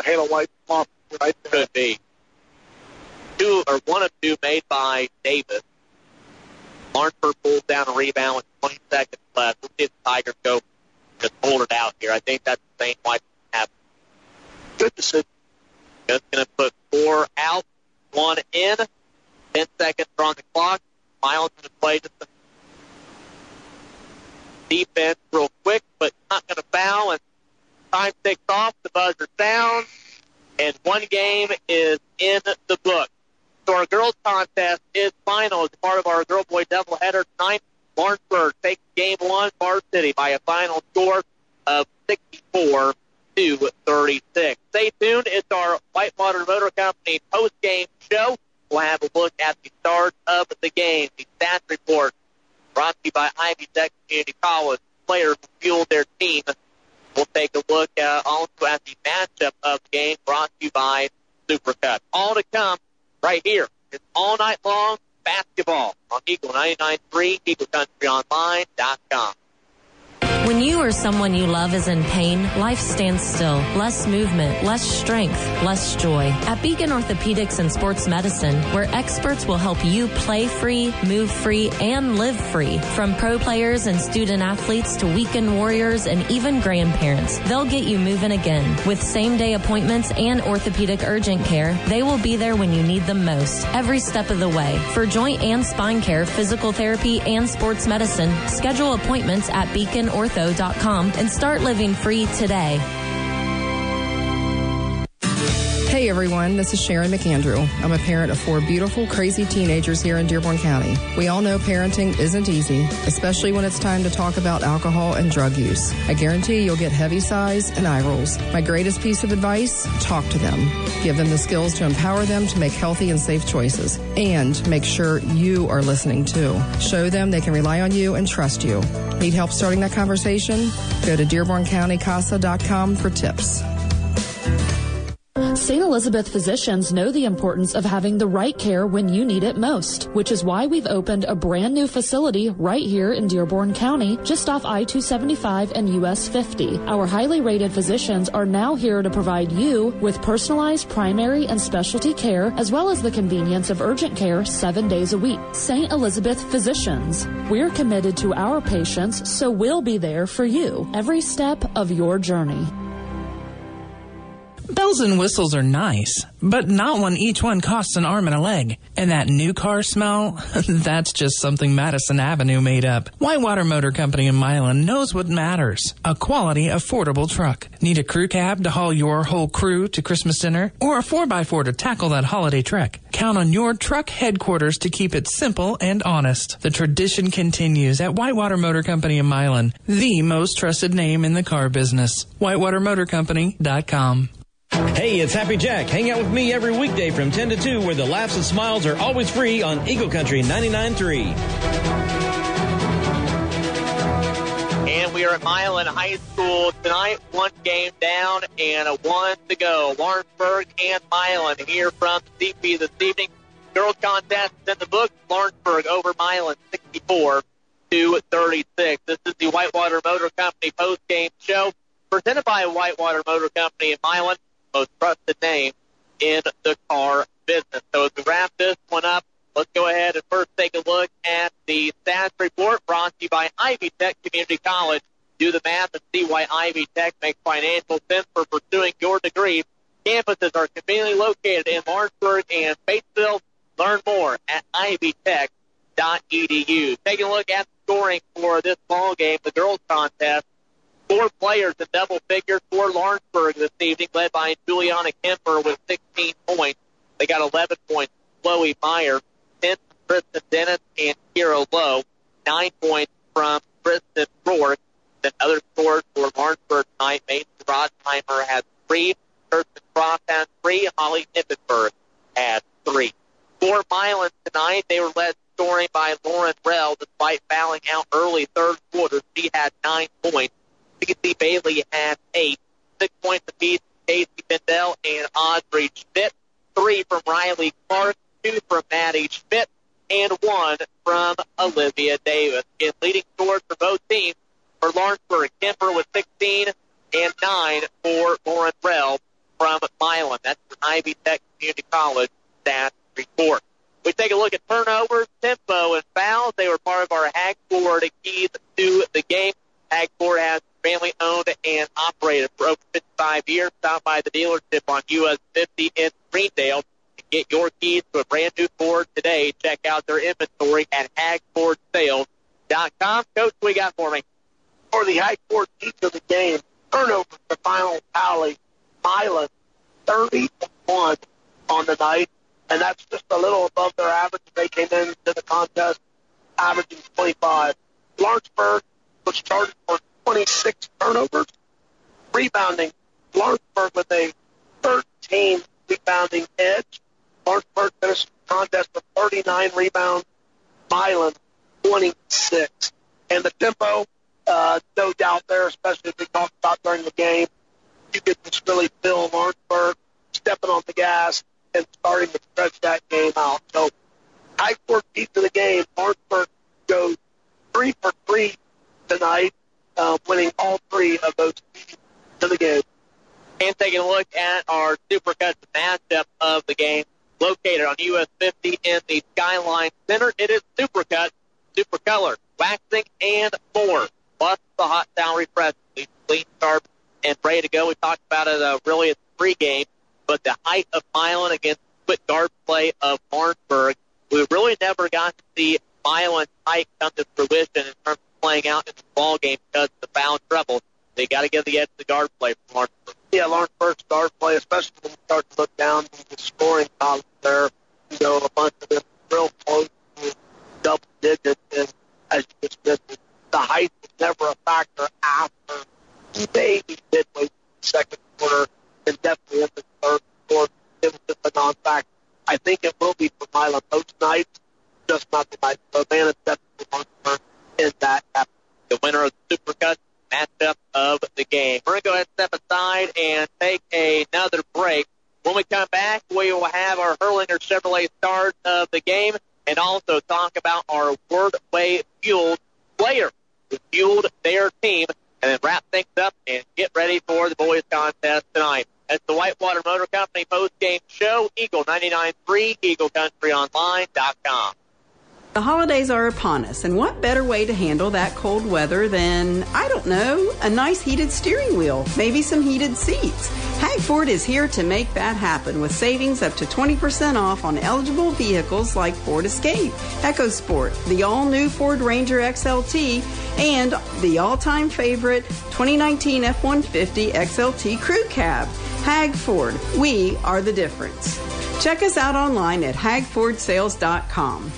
S4: Halo White Swamp right there.
S3: Could be. Two or one of two made by Davis. Marnford pulls down a rebound with 20 seconds left. We'll see the Tigers go just hold it out here. I think that's the same White happened.
S4: Good decision.
S3: Just going to put four out, one in. 10 seconds on the clock. Miles going to play just the defense real quick, but not going to foul. And time ticks off, the buzzer sounds, and one game is in the book. So our girls contest is final as part of our girl boy doubleheader tonight. Lawrenceburg takes game one, Bar City by a final score of 64 to 36. Stay tuned. It's our White Water Motor Company post-game show. We'll have a look at the start of the game. The stats report brought to you by Ivy Tech Community College. Players fuel their team We'll take a look uh, also at the matchup of the game brought to you by Supercut. All to come right here. It's all night long basketball on Eagle 99.3, EagleCountryOnline.com.
S21: When you or someone you love is in pain, life stands still. Less movement, less strength, less joy. At Beacon Orthopedics and Sports Medicine, where experts will help you play free, move free, and live free. From pro players and student athletes to weekend warriors and even grandparents, they'll get you moving again. With same day appointments and orthopedic urgent care, they will be there when you need them most, every step of the way. For joint and spine care, physical therapy, and sports medicine, schedule appointments at beaconortho.com and start living free today.
S27: Hey everyone, this is Sharon McAndrew. I'm a parent of four beautiful, crazy teenagers here in Dearborn County. We all know parenting isn't easy, especially when it's time to talk about alcohol and drug use. I guarantee you'll get heavy sighs and eye rolls. My greatest piece of advice talk to them. Give them the skills to empower them to make healthy and safe choices. And make sure you are listening too. Show them they can rely on you and trust you. Need help starting that conversation? Go to DearbornCountyCASA.com for tips.
S15: St. Elizabeth physicians know the importance of having the right care when you need it most, which is why we've opened a brand new facility right here in Dearborn County, just off I-275 and US 50. Our highly rated physicians are now here to provide you with personalized primary and specialty care, as well as the convenience of urgent care seven days a week. St. Elizabeth physicians. We're committed to our patients, so we'll be there for you every step of your journey.
S8: Bells and whistles are nice, but not when each one costs an arm and a leg. And that new car smell? <laughs> That's just something Madison Avenue made up. Whitewater Motor Company in Milan knows what matters. A quality, affordable truck. Need a crew cab to haul your whole crew to Christmas dinner? Or a 4x4 to tackle that holiday trek? Count on your truck headquarters to keep it simple and honest. The tradition continues at Whitewater Motor Company in Milan, the most trusted name in the car business. WhitewaterMotorCompany.com.
S24: Hey, it's Happy Jack. Hang out with me every weekday from 10 to 2 where the laughs and smiles are always free on Eagle Country 99.3.
S3: And we are at Milan High School tonight. One game down and a one to go. Lawrenceburg and Milan here from CP this evening. Girls contest in the book. Lawrenceburg over Milan 64 to 36. This is the Whitewater Motor Company post game show presented by Whitewater Motor Company in Milan, most trusted name in the car business. So as we wrap this one up, let's go ahead and first take a look at the stats report brought to you by Ivy Tech Community College. Do the math and see why Ivy Tech makes financial sense for pursuing your degree. Campuses are conveniently located in Lawrenceburg and Batesville. Learn more at ivytech.edu. Taking a look at the scoring for this ball game, the girls contest. Four players in double figures for Lawrenceburg this evening, led by Juliana Kemper with 16 points. They got 11 points. Chloe Meyer, 10 from Kristen Dennis and Kira Lowe, 9 points from Kristen Rourke. Then other scores for Lawrenceburg tonight, Mason Rodheimer had 3, Kirsten Croft had 3, Holly Nippenberg had 3. For Milan tonight, they were led scoring by Lauren Rell despite fouling out early third quarter. She had 9 points. CC Bailey had eight. Six points apiece Casey Bendel and Audrey Schmidt. Three from Riley Clark, two from Maddie Schmidt, and one from Olivia Davis. In leading scores for both teams for Lawrenceburg, Kemper with 16 and nine for Lauren Rell from Milan. That's from Ivy Tech Community College stat report. We take a look at turnovers, tempo, and fouls. They were part of our Ford keys to the game. Ford has family owned and operated for over 55 years. Stop by the dealership on US 50 in Greendale and get your keys to a brand new Ford today. Check out their inventory at hagfordsales.com. Coach, we got for me.
S4: For the Ford keys of the game, turnovers, the final tally, Milan 31 on the night, and that's just a little above their average. They came into the contest averaging 25. Lawrenceburg was charged for 26 turnovers, rebounding. Lawrenceburg with a 13 rebounding edge. Lawrenceburg finished the contest with 39 rebounds. Milan 26. And the tempo, uh, no doubt there, especially as we talked about during the game. You could just really feel Lawrenceburg stepping on the gas and starting to stretch that game out. So high court beat to the game. Lawrenceburg goes three for three tonight, uh, winning all three of those to the game.
S3: And taking a look at our Supercuts matchup of the game, located on US 50 in the Skyline Center. It is Supercut, Super Color, waxing and more, plus the hot towel refreshing. Clean, sharp, and ready to go. We talked about it uh, really at the pregame, but the height of Milan against quick guard play of Lawrenceburg, we really never got to see Milan height come to fruition in terms of playing out in the ball game because of the foul trouble. They got to give the edge to the guard play from Lawrenceburg.
S4: Yeah, Lawrenceburg's guard play, especially when you start to look down the scoring column there, you know, a bunch of them real close double digits. And as you just mentioned, the height was never a factor after maybe midway through second quarter and definitely in the third quarter. It was just a non-factor. I think it will be for Milan most nights, just not tonight. So man, it's definitely Lawrenceburg in that.
S3: Uh, the winner of the Supercut matchup of the game. We're going to go ahead and step aside and take another break. When we come back, we will have our Hirlinger Chevrolet stars of the game and also talk about our Wardway fueled player who fueled their team and then wrap things up and get ready for the boys contest tonight. That's the Whitewater Motor Company post game show, Eagle 99.3, EagleCountryOnline.com.
S36: The holidays are upon us, and what better way to handle that cold weather than, I don't know, a nice heated steering wheel, maybe some heated seats? Hag Ford is here to make that happen with savings up to 20% off on eligible vehicles like Ford Escape, EcoSport, the all new Ford Ranger XLT, and the all time favorite 2019 F 150 XLT Crew Cab. Hag Ford, we are the difference. Check us out online at hagfordsales.com.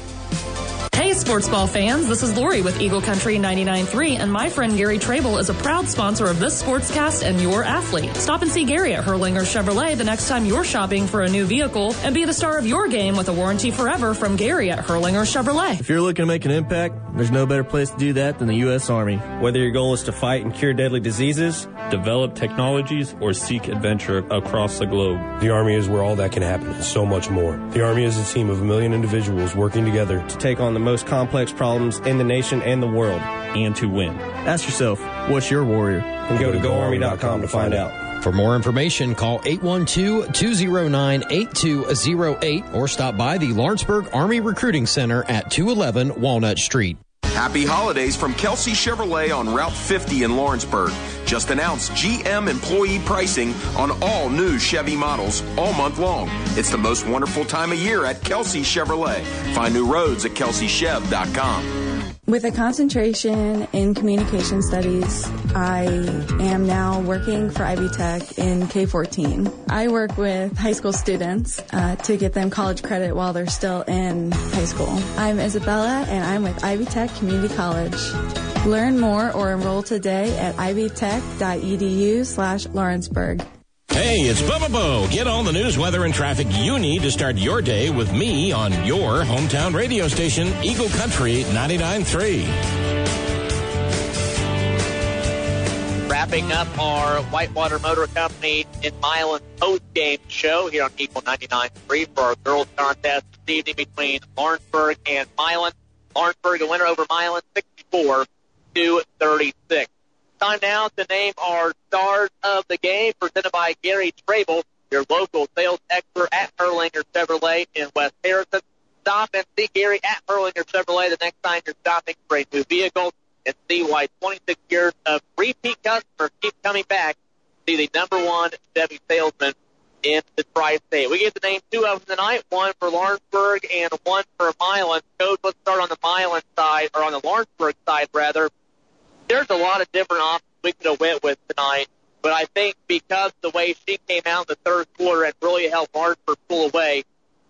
S15: Hey, sports ball fans, this is Lori with Eagle Country 99.3, and my friend Gary Trable is a proud sponsor of this sportscast and your athlete. Stop and see Gary at Hirlinger Chevrolet the next time you're shopping for a new vehicle, and be the star of your game with a warranty forever from Gary at Hirlinger Chevrolet.
S28: If you're looking to make an impact, there's no better place to do that than the U.S. Army. Whether your goal is to fight and cure deadly diseases,
S29: develop technologies, or seek adventure across the globe.
S37: The Army is where all that can happen and so much more. The Army is a team of a million individuals working together
S28: to take on the most complex problems in the nation and the world.
S29: And to win.
S28: Ask yourself, what's your warrior?
S37: And go to goarmy.com to find out.
S2: For more information, call 812-209-8208 or stop by the Lawrenceburg Army Recruiting Center at 211 Walnut Street.
S38: Happy holidays from Kelsey Chevrolet on Route 50 in Lawrenceburg. Just announced GM employee pricing on all new Chevy models all month long. It's the most wonderful time of year at Kelsey Chevrolet. Find new roads at kelseychev.com.
S39: With a concentration in communication studies, I am now working for Ivy Tech in K14. I work with high school students uh, to get them college credit while they're still in high school. I'm Isabella and I'm with Ivy Tech Community College. Learn more or enroll today at ivytech.edu slash Lawrenceburg.
S17: Hey, it's Bubba Bo. Get all the news, weather, and traffic you need to start your day with me on your hometown radio station, Eagle Country 99.3.
S3: Wrapping up our Whitewater Motor Company in Milan post-game show here on Eagle 99.3 for our girls contest this evening between Lawrenceburg and Milan. Lawrenceburg, a winner over Milan, 64 to 36. Time now to name our stars of the game, presented by Gary Trable, your local sales expert at Hirlinger Chevrolet in West Harrison. Stop and see Gary at Hirlinger Chevrolet the next time you're shopping for a new vehicle and see why 26 years of repeat customers keep coming back to the number one Chevy salesman in the tri-state. We get to name two of them tonight, one for Lawrenceburg and one for Milan. Coach, let's start on the Milan side, or on the Lawrenceburg side, rather there's a lot of different options we could have went with tonight. But I think because the way she came out in the third quarter and really helped Lawrenceburg pull away,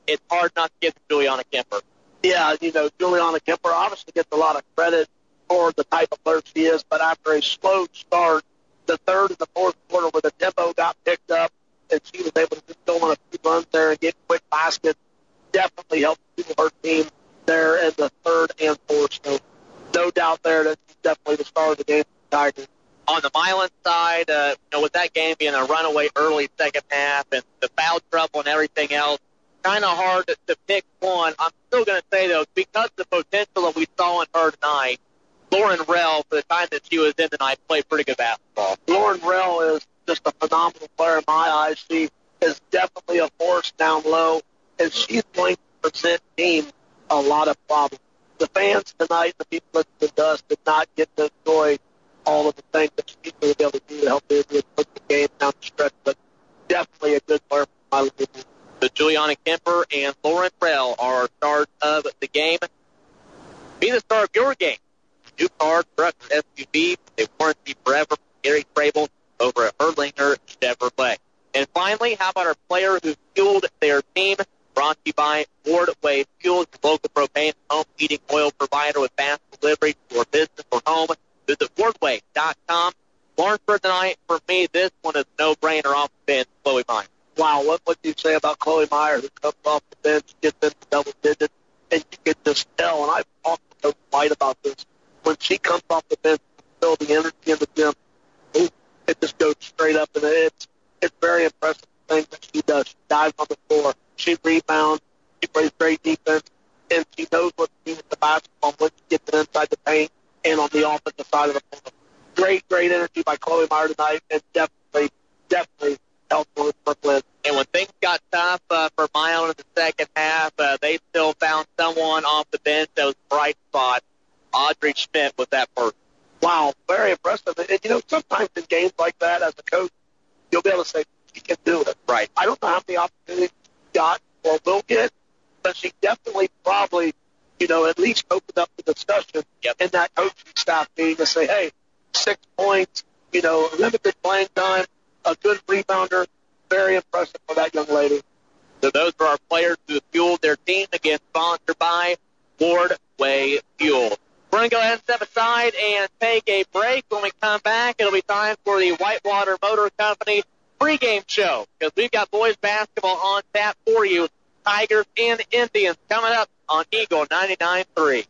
S3: it's hard not to give to Juliana Kemper.
S4: Yeah, you know, Juliana Kemper obviously gets a lot of credit for the type of player she is, but after a slow start, the third and the fourth quarter where the tempo got picked up and she was able to just go on a few runs there and get quick baskets. Definitely helped her team there in the third and fourth. So no doubt there that she's definitely the star of the game Tigers.
S3: On the Milan side, uh, you know, with that game being a runaway early second half and the foul trouble and everything else, kind of hard to, to pick one. I'm still going to say though, because of the potential that we saw in her tonight, Lauren Rell, for the time that she was in tonight, played pretty good basketball.
S4: Lauren Rell is just a phenomenal player in my eyes. She is definitely a force down low, and she's going to present team a lot of problems. The fans tonight, the people listening to us, did not get to enjoy all of the things that going be able to do to help Indians put the game down the stretch, but definitely a good player for my team.
S3: So Juliana Kemper and Lauren Rell are stars of the game. Be the star of your game. New car, truck, SUV, they warranty forever. Gary Crable over at Hirlinger Chevrolet. And finally, how about our player who fueled their team? Brought to you by Wardway Fuel, your local propane home heating oil provider with fast delivery to your business or home. Visit Wardway.com. Lawrenceburg tonight, for me, this one is no brainer off the bench. Chloe Meyer.
S4: Wow, what would you say about Chloe Meyer, who comes off the bench, gets into double digits, and you can just tell, and I've talked to White about this, when she comes off the bench, feel the energy in the gym, it just goes straight up, and it's it's very impressive things that she does. She dives on the floor, she rebounds, she plays great defense, and she knows what to do with the basketball when she gets it inside the paint and on the offensive side of the floor. Great, great energy by Chloe Meyer tonight, and definitely, definitely helped win.
S3: And when things got tough uh, for Milan in the second half, uh, they still found someone off the bench that was a bright spot. Audrey Schmidt was that person.
S4: Wow, very impressive. And, you know, sometimes in games like that, as a coach, you'll be able to say, she can do it.
S3: Right.
S4: I don't know how many opportunities she got or will get, but she definitely probably, you know, at least opened up the discussion
S3: yep.
S4: in that coaching staff meeting to say, hey, six points, you know, limited playing time, a good rebounder, very impressive for that young lady.
S3: So those are our players who fueled their team, again, sponsored by Ward Way Fuel. We're going to go ahead and step aside and take a break. When we come back, it'll be time for the Whitewater Motor Company pregame show because we've got boys basketball on tap for you. Tigers and Indians coming up on Eagle 99.3.